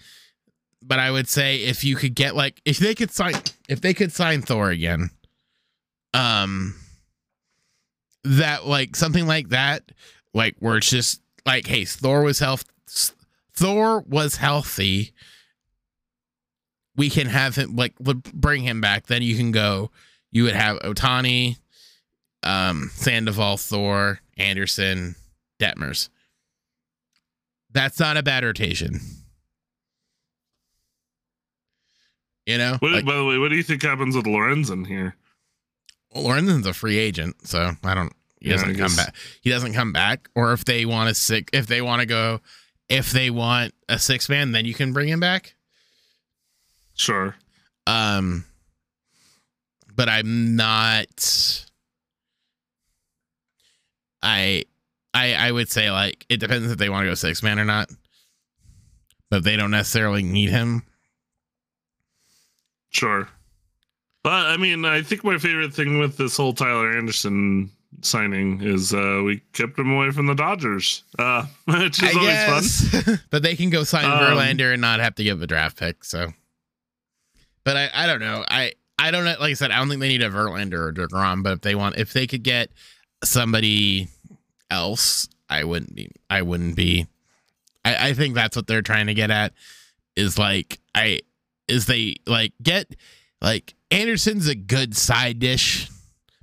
But I would say if you could get like if they could sign if they could sign Thor again, um that like something like that, like where it's just like, hey, Thor was health Thor was healthy we can have him like bring him back. Then you can go. You would have Ohtani, um, Sandoval, Thor, Anderson, Detmers. That's not a bad rotation. You know. What, like, by the way, what do you think happens with Lorenzen here? Well, Lorenzen's a free agent, so I don't. He doesn't come back. He doesn't come back. Or if they want a sick, if they want to go, if they want a six man, then you can bring him back. Sure. Um, but I'm not. I, I, I would say like it depends if they want to go six man or not, but they don't necessarily need him. Sure. But I mean, I think my favorite thing with this whole Tyler Anderson signing is uh, we kept him away from the Dodgers, uh, which is I always guess. fun. but they can go sign um, Verlander and not have to give a draft pick. So but I, I don't know. I, I don't know. Like I said, I don't think they need a Verlander or Degrom, but if they want, if they could get somebody else, I wouldn't be, I wouldn't be I, I think that's what they're trying to get at. Is like I is they like get like Anderson's a good side dish,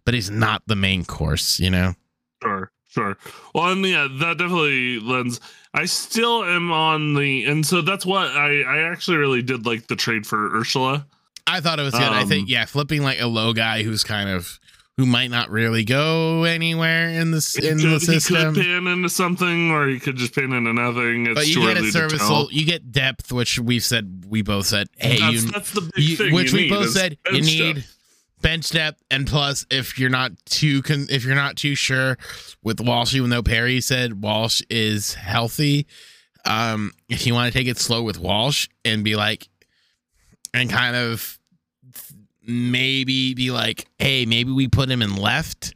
but he's not the main course. You know. Sure. Sure. Well, and yeah, that definitely lends. I still am on the, and so that's what I I actually really did like the trade for Urshela. I thought it was good. Um, I think um, yeah, flipping like a low guy who's kind of who might not really go anywhere in this in could, the system. He could pan into something, or he could just pan into nothing. It's but you get a serviceable, you get depth, which we've said we both said, hey, that's, you, that's the big you, thing. Which we both said you need. Depth bench depth, and plus, if you're not too con- if you're not too sure with Walsh, even though Perry said Walsh is healthy, um, if you want to take it slow with Walsh and be like, and kind of maybe be like, hey, maybe we put him in left.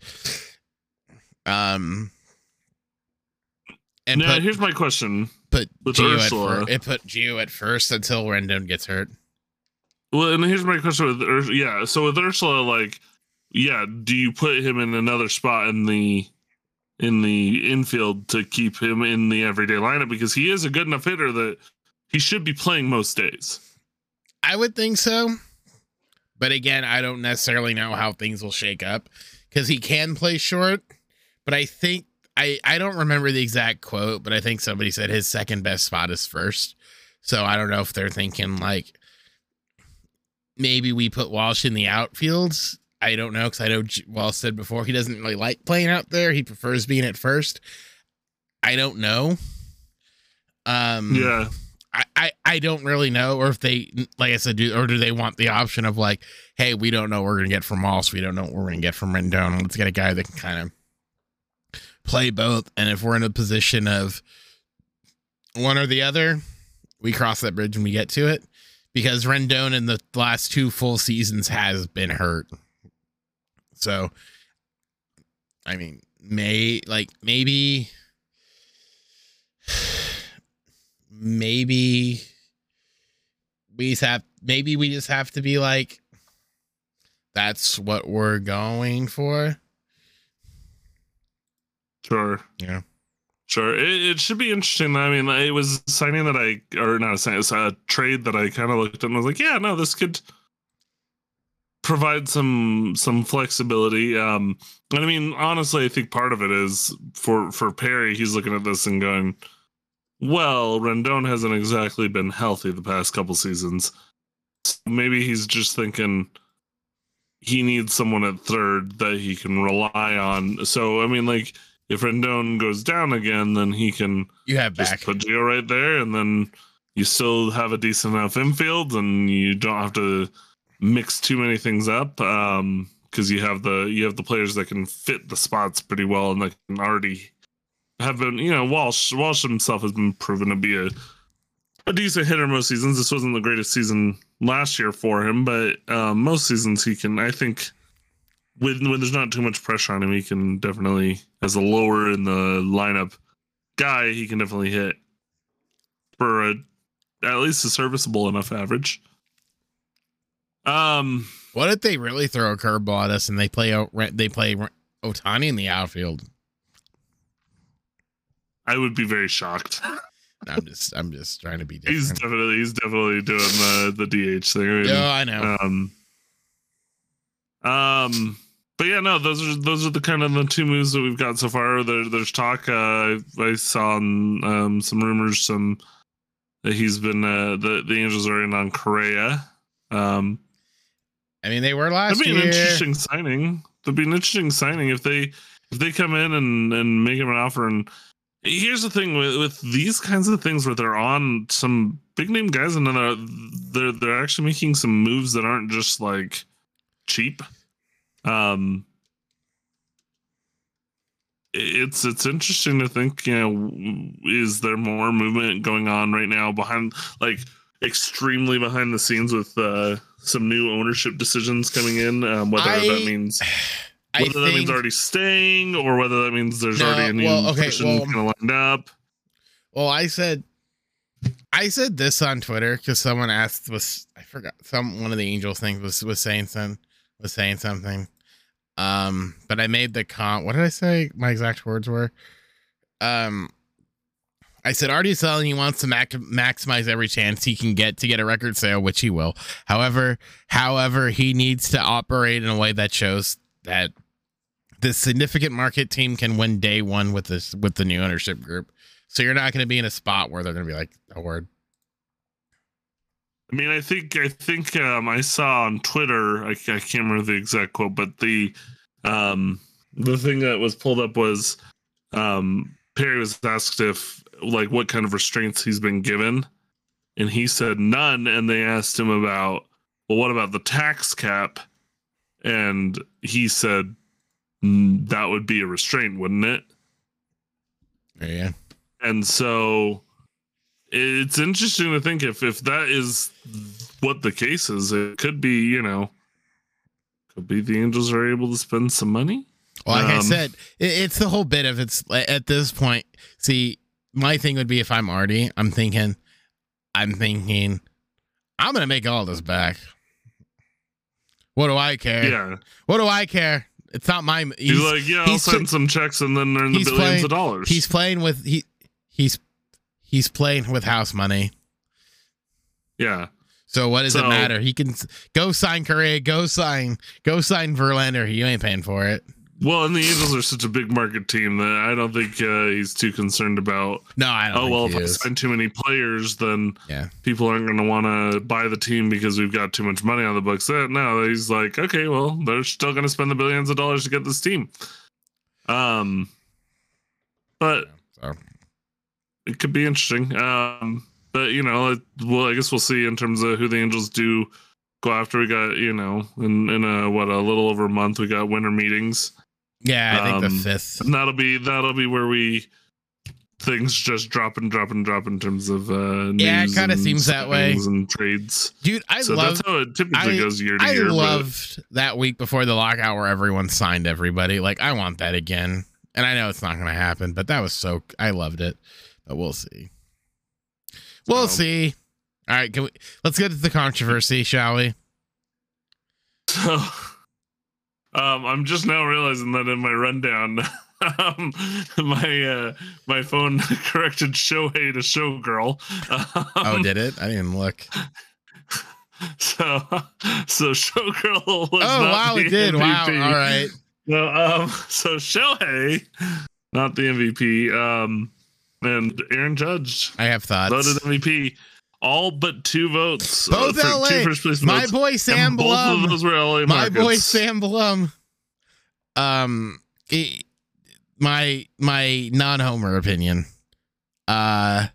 Um, and now put, here's my question: Put Gio at first. It put Gio at first until Rendon gets hurt. Well, and here's my question with Ur- yeah. So with Urshela, like, yeah, do you put him in another spot in the in the infield to keep him in the everyday lineup because he is a good enough hitter that he should be playing most days. I would think so. But again, I don't necessarily know how things will shake up because he can play short. But I think I I don't remember the exact quote, but I think somebody said his second best spot is first. So I don't know if they're thinking like maybe we put Walsh in the outfields. I don't know because I know Walsh said before he doesn't really like playing out there. He prefers being at first. I don't know. Um, yeah, I, I, don't really know, or if they, like I said, do or do they want the option of like, hey, we don't know what we're gonna get from Moss, we don't know what we're gonna get from Rendon. Let's get a guy that can kind of play both. And if we're in a position of one or the other, we cross that bridge when we get to it because Rendon in the last two full seasons has been hurt. So, I mean, may like maybe, maybe we just have maybe we just have to be like, that's what we're going for. Sure. Yeah. Sure, it, it, should be interesting. I mean, it was a signing that I, or not a signing, it's a trade that I kind of looked at and was like, yeah, no, this could provide some some flexibility. Um, and I mean, honestly, I think part of it is for for Perry, he's looking at this and going, well, Rendon hasn't exactly been healthy the past couple seasons. So maybe he's just thinking he needs someone at third that he can rely on. So I mean, like if Rendon goes down again, then he can you have just back. put Gio right there, and then you still have a decent enough infield, and you don't have to mix too many things up. Um, because you have the you have the players that can fit the spots pretty well, and that can already have been. You know, Walsh Walsh himself has been proven to be a a decent hitter most seasons. This wasn't the greatest season last year for him, but um, most seasons he can. I think when when there's not too much pressure on him, he can definitely as a lower in the lineup guy, he can definitely hit for a at least a serviceable enough average. Um, what if they really throw a curveball at us and they play they play Ohtani in the outfield? I would be very shocked. I'm just I'm just trying to be. Different. He's definitely he's definitely doing the the DH thing. I mean, yeah, I know. Um, um, but yeah, no, those are those are the kind of the two moves that we've got so far. There, there's talk. Uh, I saw um, some rumors, some that he's been uh, the the Angels are in on Correa. Um, I mean, they were last year. that'd be year. an interesting signing. That'd be an interesting signing if they if they come in and and make him an offer. And here's the thing with with these kinds of things where they're on some big name guys and then they're they're, they're actually making some moves that aren't just like cheap. Um it's it's interesting to think you know is there more movement going on right now behind like extremely behind the scenes with uh some new ownership decisions coming in? Um, whether I, that means whether I that think, means already staying or whether that means there's no, already a new well, okay, person well, kind of lined up well i said i said this on twitter because someone asked was i forgot some one of the angels things was was saying something was saying something. Um, but I made the con. What did I say? My exact words were. Um, I said Arte is selling. He wants to mac- maximize every chance he can get to get a record sale, which he will. However, however, he needs to operate in a way that shows that the significant market team can win day one with this with the new ownership group. So you're not going to be in a spot where they're going to be like a word. I mean, I think I think um, I saw on Twitter. I, I can't remember the exact quote, but the um, the thing that was pulled up was um, Perry was asked if like what kind of restraints he's been given, and he said none. And they asked him about well, what about the tax cap? And he said that would be a restraint, wouldn't it? Yeah. And so it's interesting to think if if that is what the case is, it could be, you know, could be the Angels are able to spend some money. Well, like um, I said, it, it's the whole bit of it's at this point. See, my thing would be if I'm Arte, I'm thinking, I'm thinking, I'm gonna make all this back. What do I care? Yeah. What do I care? It's not my. He's, he's like, yeah, I'll send some checks and then earn the billions playing, of dollars. He's playing with he he's he's playing with house money. Yeah. So what does so, it matter? He can go sign Correa, go sign, go sign Verlander. You ain't paying for it. Well, and the Angels are such a big market team that I don't think uh, he's too concerned about. No, I don't. Oh well, if is. I sign too many players, then yeah. people aren't going to want to buy the team because we've got too much money on the books. That no, he's like, okay, well, they're still going to spend the billions of dollars to get this team. Um, but so. it could be interesting. Um, but you know, well, I guess we'll see in terms of who the Angels do go after. We got you know, in in a what a little over a month, we got winter meetings. Yeah, I think um, the fifth. And that'll be that'll be where we things just drop and drop and drop in terms of uh yeah it kind of seems that way. and trades. Dude i so love that's how it typically I, goes year to I year i loved but... that week before the lockout where everyone signed everybody. Like i want that again. And i know it's not gonna happen but that was so i loved it. But we'll see. We'll um, see. All right can we let's get to the controversy shall we? So um, I'm just now realizing that in my rundown, um, my uh, my phone corrected Shohei to Showgirl. Um, oh, did it? I didn't look. So, so Showgirl was. Oh wow, it did. MVP. Wow. All right. So, um, so Shohei, not the MVP. Um, and Aaron Judge. I have thoughts. Voted MVP all but two votes. Uh, Both uh, LA. Two first place My boy Sam Blum. Both of those were LA My boy Sam Blum. Um, it, my my non-homer opinion. Uh,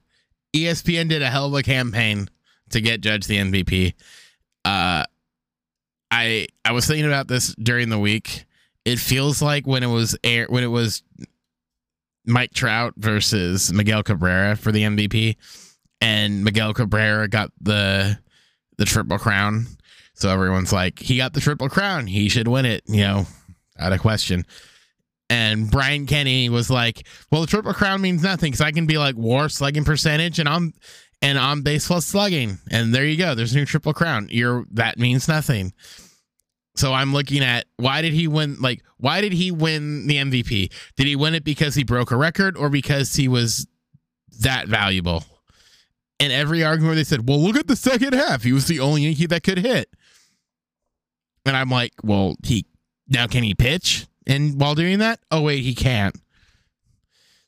ESPN did a hell of a campaign to get Judge the MVP. Uh, I I was thinking about this during the week. It feels like when it was air when it was Mike Trout versus Miguel Cabrera for the MVP and Miguel Cabrera got the the triple crown. So everyone's like, he got the triple crown. He should win it, you know, out of question. And Brian Kenny was like, well, the triple crown means nothing because I can be like war slugging percentage and I'm and on base plus slugging. And there you go. There's new triple crown. You're that means nothing. So I'm looking at why did he win? Like, why did he win the MVP? Did he win it because he broke a record or because he was that valuable? And every argument they said, well, look at the second half. He was the only Yankee that could hit. And I'm like, well, he now can he pitch? And while doing that, oh wait, he can't.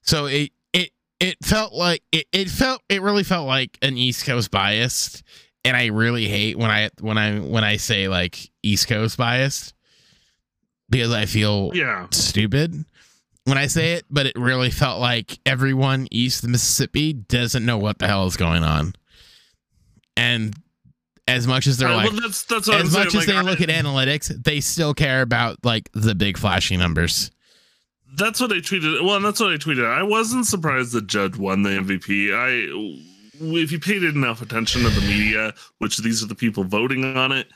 So it it it felt like it, it felt it really felt like an East Coast biased. And I really hate when I when I when I say like East Coast biased because I feel yeah stupid when I say it, but it really felt like everyone east of Mississippi doesn't know what the hell is going on. And as much as they're like, well, that's, that's as much saying. as like, they look at analytics, they still care about like the big flashy numbers. That's what I tweeted. Well, that's what I tweeted. I wasn't surprised that Judge won the MVP. I, if you paid enough attention to the media, which these are the people voting on it,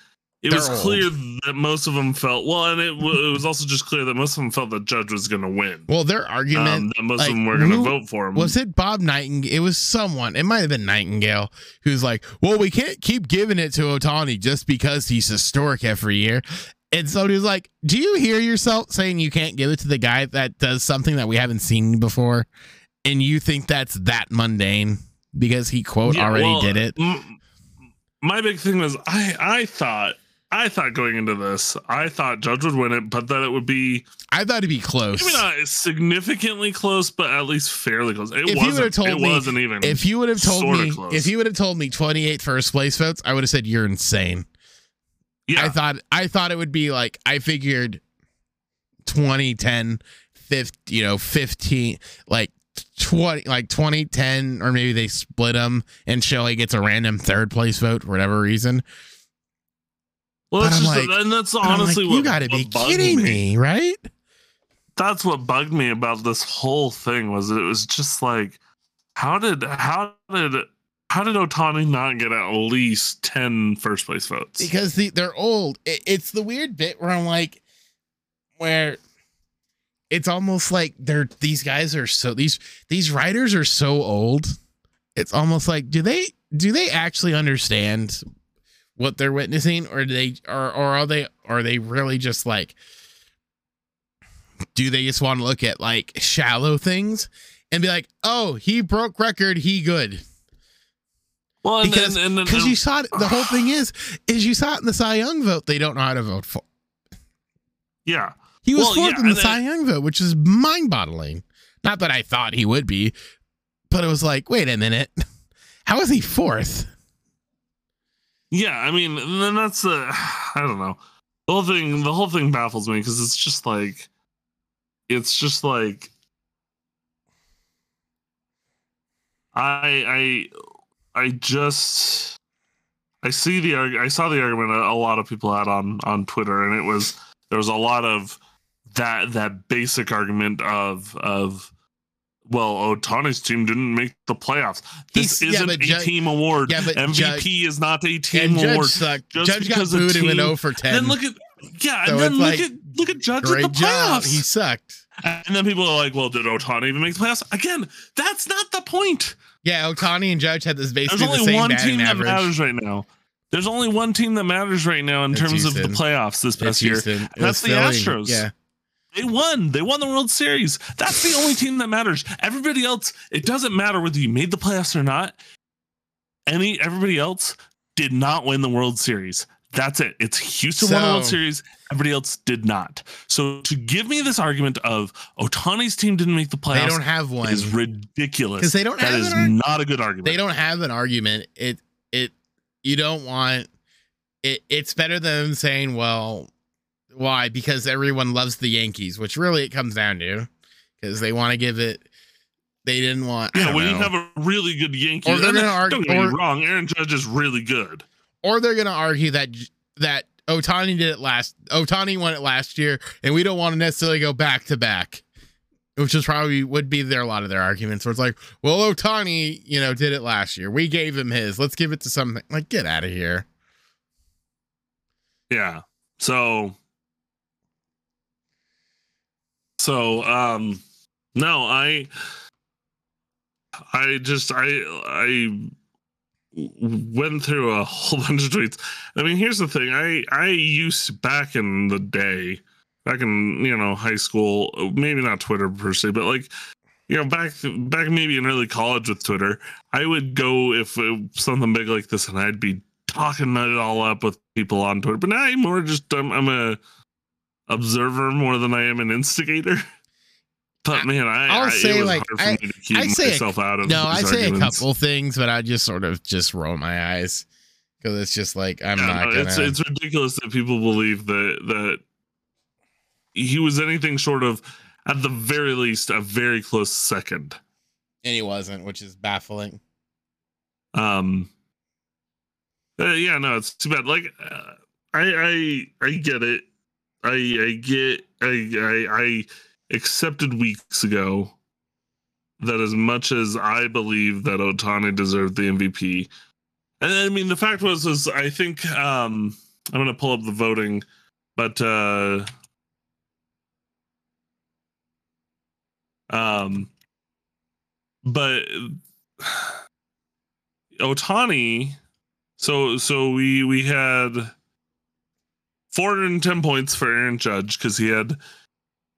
it was old. clear that most of them felt well, and it, it, was also just clear that most of them felt the judge was going to win. Well, their argument um, that most like, of them were going to vote for him was it Bob Nightingale? It was someone. It might have been Nightingale who's like, "Well, we can't keep giving it to Ohtani just because he's historic every year." And somebody's like, "Do you hear yourself saying you can't give it to the guy that does something that we haven't seen before?" and you think that's that mundane because he quote yeah, already well, did it. My big thing was I I thought I thought going into this, I thought Judge would win it, but that it would be. I thought it'd be close. Maybe not significantly close, but at least fairly close. It if wasn't. You would have told it me, wasn't even. If you would have told me, close. if you would have told me 28 first place votes, I would have said you're insane. Yeah. I thought I thought it would be like I figured 2010 50, you know, 15 like 20 like 2010 or maybe they split them and Shelly gets a random third place vote for whatever reason. Well, that's just, like, and that's honestly like, you got to be kidding me. me, right? That's what bugged me about this whole thing was it was just like, how did how did how did Ohtani not get at least 10 first place votes? Because the, they're old. It, it's the weird bit where I'm like, where it's almost like they're these guys are so these these writers are so old. It's almost like do they do they actually understand what they're witnessing or do they or, or are they are they really just like do they just want to look at like shallow things and be like oh he broke record he good. Well and, because and, and, and, you um, saw it, the whole thing is is you saw it in the cy young vote they don't know how to vote for yeah. He was well, fourth yeah, in the cy young vote which is mind-boggling. Not that i thought he would be but it was like wait a minute. How is he fourth yeah, I mean, then that's the uh, I don't know. The whole thing, the whole thing baffles me because it's just like, it's just like, I I I just I see the I saw the argument a lot of people had on on Twitter, and it was there was a lot of that that basic argument of of well, Ohtani's team didn't make the playoffs. This He's, isn't yeah, a team award. Yeah, but MVP Judge, is not a team Judge award. Sucked. Just Judge because got booed and went 0 for 10. Then look at yeah, so and then look like, at look at Judge at the playoffs. Job. He sucked. And then people are like, "Well, did Ohtani even make the playoffs?" Again, that's not the point. Yeah, Ohtani and Judge had this basically There's only the one team average. that matters right now. There's only one team that matters right now in terms Houston. of the playoffs this past year. That's the Astros. Yeah. They won. They won the World Series. That's the only team that matters. Everybody else, it doesn't matter whether you made the playoffs or not. Any everybody else did not win the World Series. That's it. It's Houston so, won the World Series. Everybody else did not. So to give me this argument of Ohtani's team didn't make the playoffs, they don't have one is ridiculous. Because they don't. That is not a good argument. They don't have an argument. It it you don't want it. It's better than saying, well, why? Because everyone loves the Yankees, which really it comes down to, because they want to give it. They didn't want. Yeah, when know. you have a really good Yankee, or they're to argue. Don't get or, me wrong, Aaron Judge is really good. Or they're going to argue that that Ohtani did it last. Ohtani won it last year, and we don't want to necessarily go back to back, which is probably would be there a lot of their arguments. Where it's like, well, Ohtani, you know, did it last year. We gave him his. Let's give it to something. Like, get out of here. Yeah. So so um no, I I just I I went through a whole bunch of tweets. I mean, here's the thing. I I used back in the day, back in you know high school, maybe not Twitter per se, but like you know back back maybe in early college with Twitter, I would go if something big like this, and I'd be talking it all up with people on Twitter. But now I'm more just I'm, I'm a observer more than I am an instigator. But man, I, I'll I, say like I, I say myself a, out of no, I say a couple things, but I just sort of just roll my eyes because it's just like I'm yeah, not. No, gonna... It's it's ridiculous that people believe that that he was anything short of, at the very least, a very close second. And he wasn't, which is baffling. Um. Uh, yeah, no, it's too bad. Like, uh, I I I get it. I I get I I I accepted weeks ago that as much as I believe that Ohtani deserved the MVP, and I mean the fact was is I think um I'm gonna pull up the voting, but uh um but Ohtani so so we we had 410 points for Aaron Judge because he had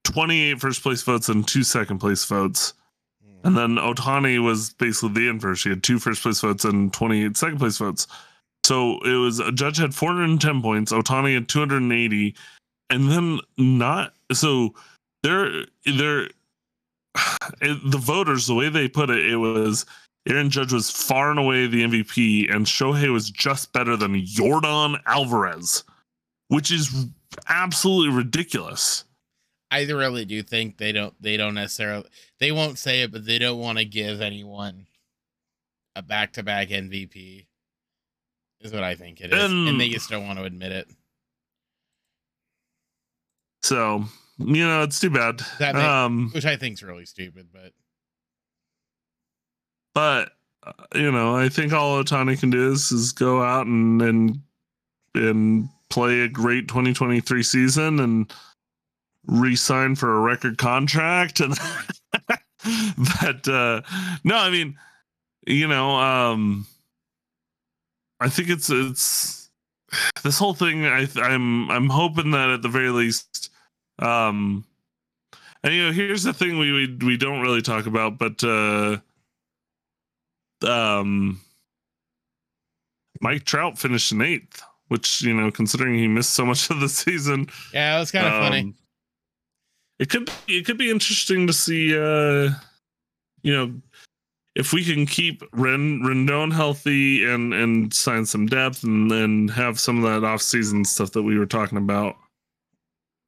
28 first place votes and two second place votes. Hmm. And then Ohtani was basically the inverse. He had two first place votes and 28 second place votes. So it was a Judge had 410 points, Ohtani had 280, and then not so they're they're the voters the way they put it it was Aaron Judge was far and away the MVP, and Shohei was just better than Yordan Alvarez, which is absolutely ridiculous. I really do think they don't they don't necessarily they won't say it, but they don't want to give anyone a back to back MVP. Is what I think it is. And, and they just don't want to admit it. So, you know, it's too bad. That um which I think is really stupid, but but uh, you know, I think all Ohtani can do is, is go out and and and play a great 2023 season and re-sign for a record contract and but uh no i mean you know um i think it's it's this whole thing i i'm i'm hoping that at the very least um and you know here's the thing we we, we don't really talk about but uh um Mike Trout finished in eighth, which you know, considering he missed so much of the season, yeah, it was kind of um, funny. It could it could be interesting to see, uh you know, if we can keep Ren, Rendon healthy and and sign some depth and then have some of that off season stuff that we were talking about.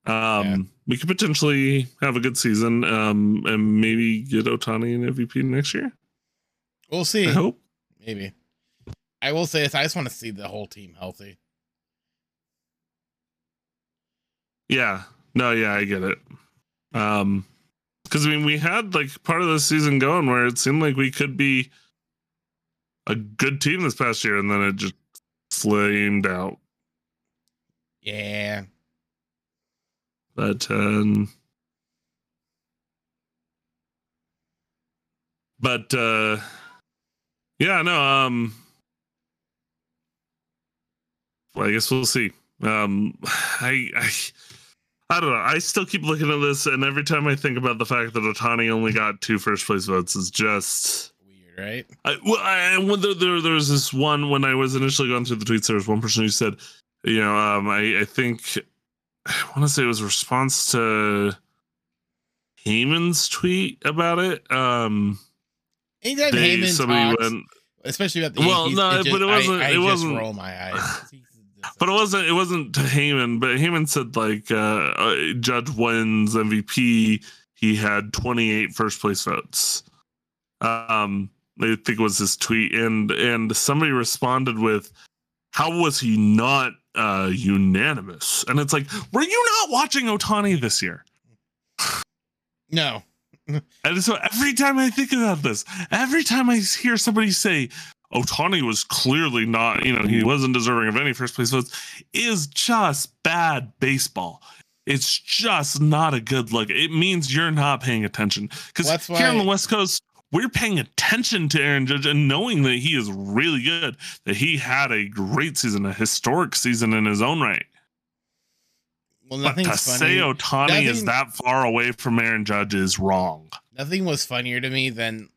Um, yeah. we could potentially have a good season, um, and maybe get Ohtani an MVP next year. We'll see. I hope. Maybe. I will say this. I just want to see the whole team healthy. Yeah. No, yeah, I get it. Um, because I mean, we had like part of the season going where it seemed like we could be a good team this past year, and then it just flamed out. Yeah. But um, but uh yeah, no, um well, I guess we'll see. Um I I I don't know. I still keep looking at this, and every time I think about the fact that Ohtani only got two first place votes is just weird, right? I, well, I, when there, there, there was this one when I was initially going through the tweets, there was one person who said, you know, um, I, I think I want to say it was a response to Heyman's tweet about it. Um, Anytime they, Heyman talks, went, especially about the well, Yankees, no, it just, but it wasn't. I, I it wasn't. roll my eyes. but it wasn't. It wasn't to Heyman. But Heyman said like uh, uh, Judge wins MVP. He had 28 first place votes. Um, I think it was his tweet, and and somebody responded with, "How was he not uh, unanimous?" And it's like, were you not watching Ohtani this year? No, and so every time I think about this, every time I hear somebody say Ohtani was clearly not, you know, he wasn't deserving of any first place votes, is just bad baseball. It's just not a good look. It means you're not paying attention. Because here on the West Coast, we're paying attention to Aaron Judge and knowing that he is really good, that he had a great season, a historic season in his own right. Well, but to funny. say Ohtani nothing, is that far away from Aaron Judge is wrong. Nothing was funnier to me than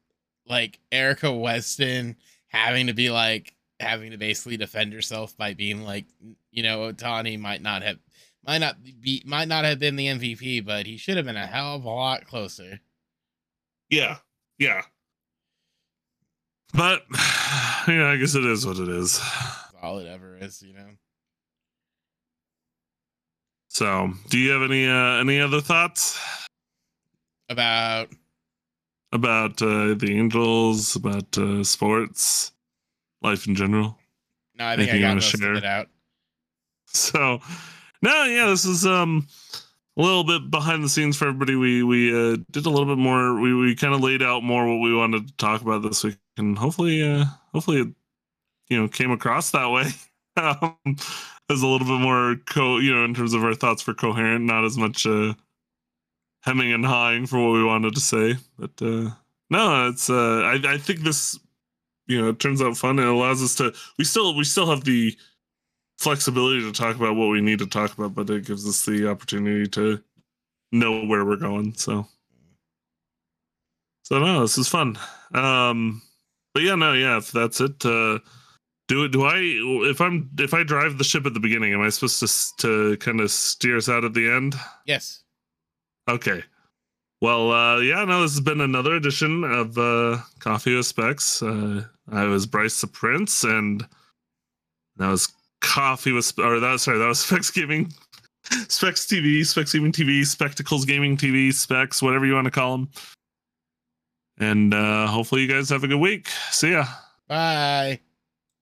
like Erica Weston having to be like having to basically defend herself by being like, you know, Ohtani might not have might not be might not have been the MVP, but he should have been a hell of a lot closer. Yeah, yeah. But yeah, I guess it is what it is. All it ever is, you know. So, do you have any uh, any other thoughts about about uh, the Angels, about uh, sports, life in general? No, I think Anything I got most share? of it out. So, no, yeah, this is um a little bit behind the scenes for everybody. We we uh, did a little bit more. We we kind of laid out more what we wanted to talk about this week, and hopefully, uh, hopefully, it you know came across that way. um, is a little bit more co you know in terms of our thoughts for coherent not as much uh hemming and hawing for what we wanted to say but uh no it's uh i i think this you know it turns out fun it allows us to we still we still have the flexibility to talk about what we need to talk about but it gives us the opportunity to know where we're going so So no, this is fun. Um, but yeah, no, yeah, if that's it. Uh, do it. Do I? If I'm if I drive the ship at the beginning, am I supposed to to kind of steer us out at the end? Yes. Okay. Well, uh, yeah, no, this has been another edition of uh, Coffee with Specs. Uh, I was Bryce the Prince, and that was Coffee with, or that sorry, that was Specs Gaming, Specs TV, Specs Gaming TV, Spectacles Gaming TV, Specs, whatever you want to call them. And uh, hopefully, you guys have a good week. See ya. Bye.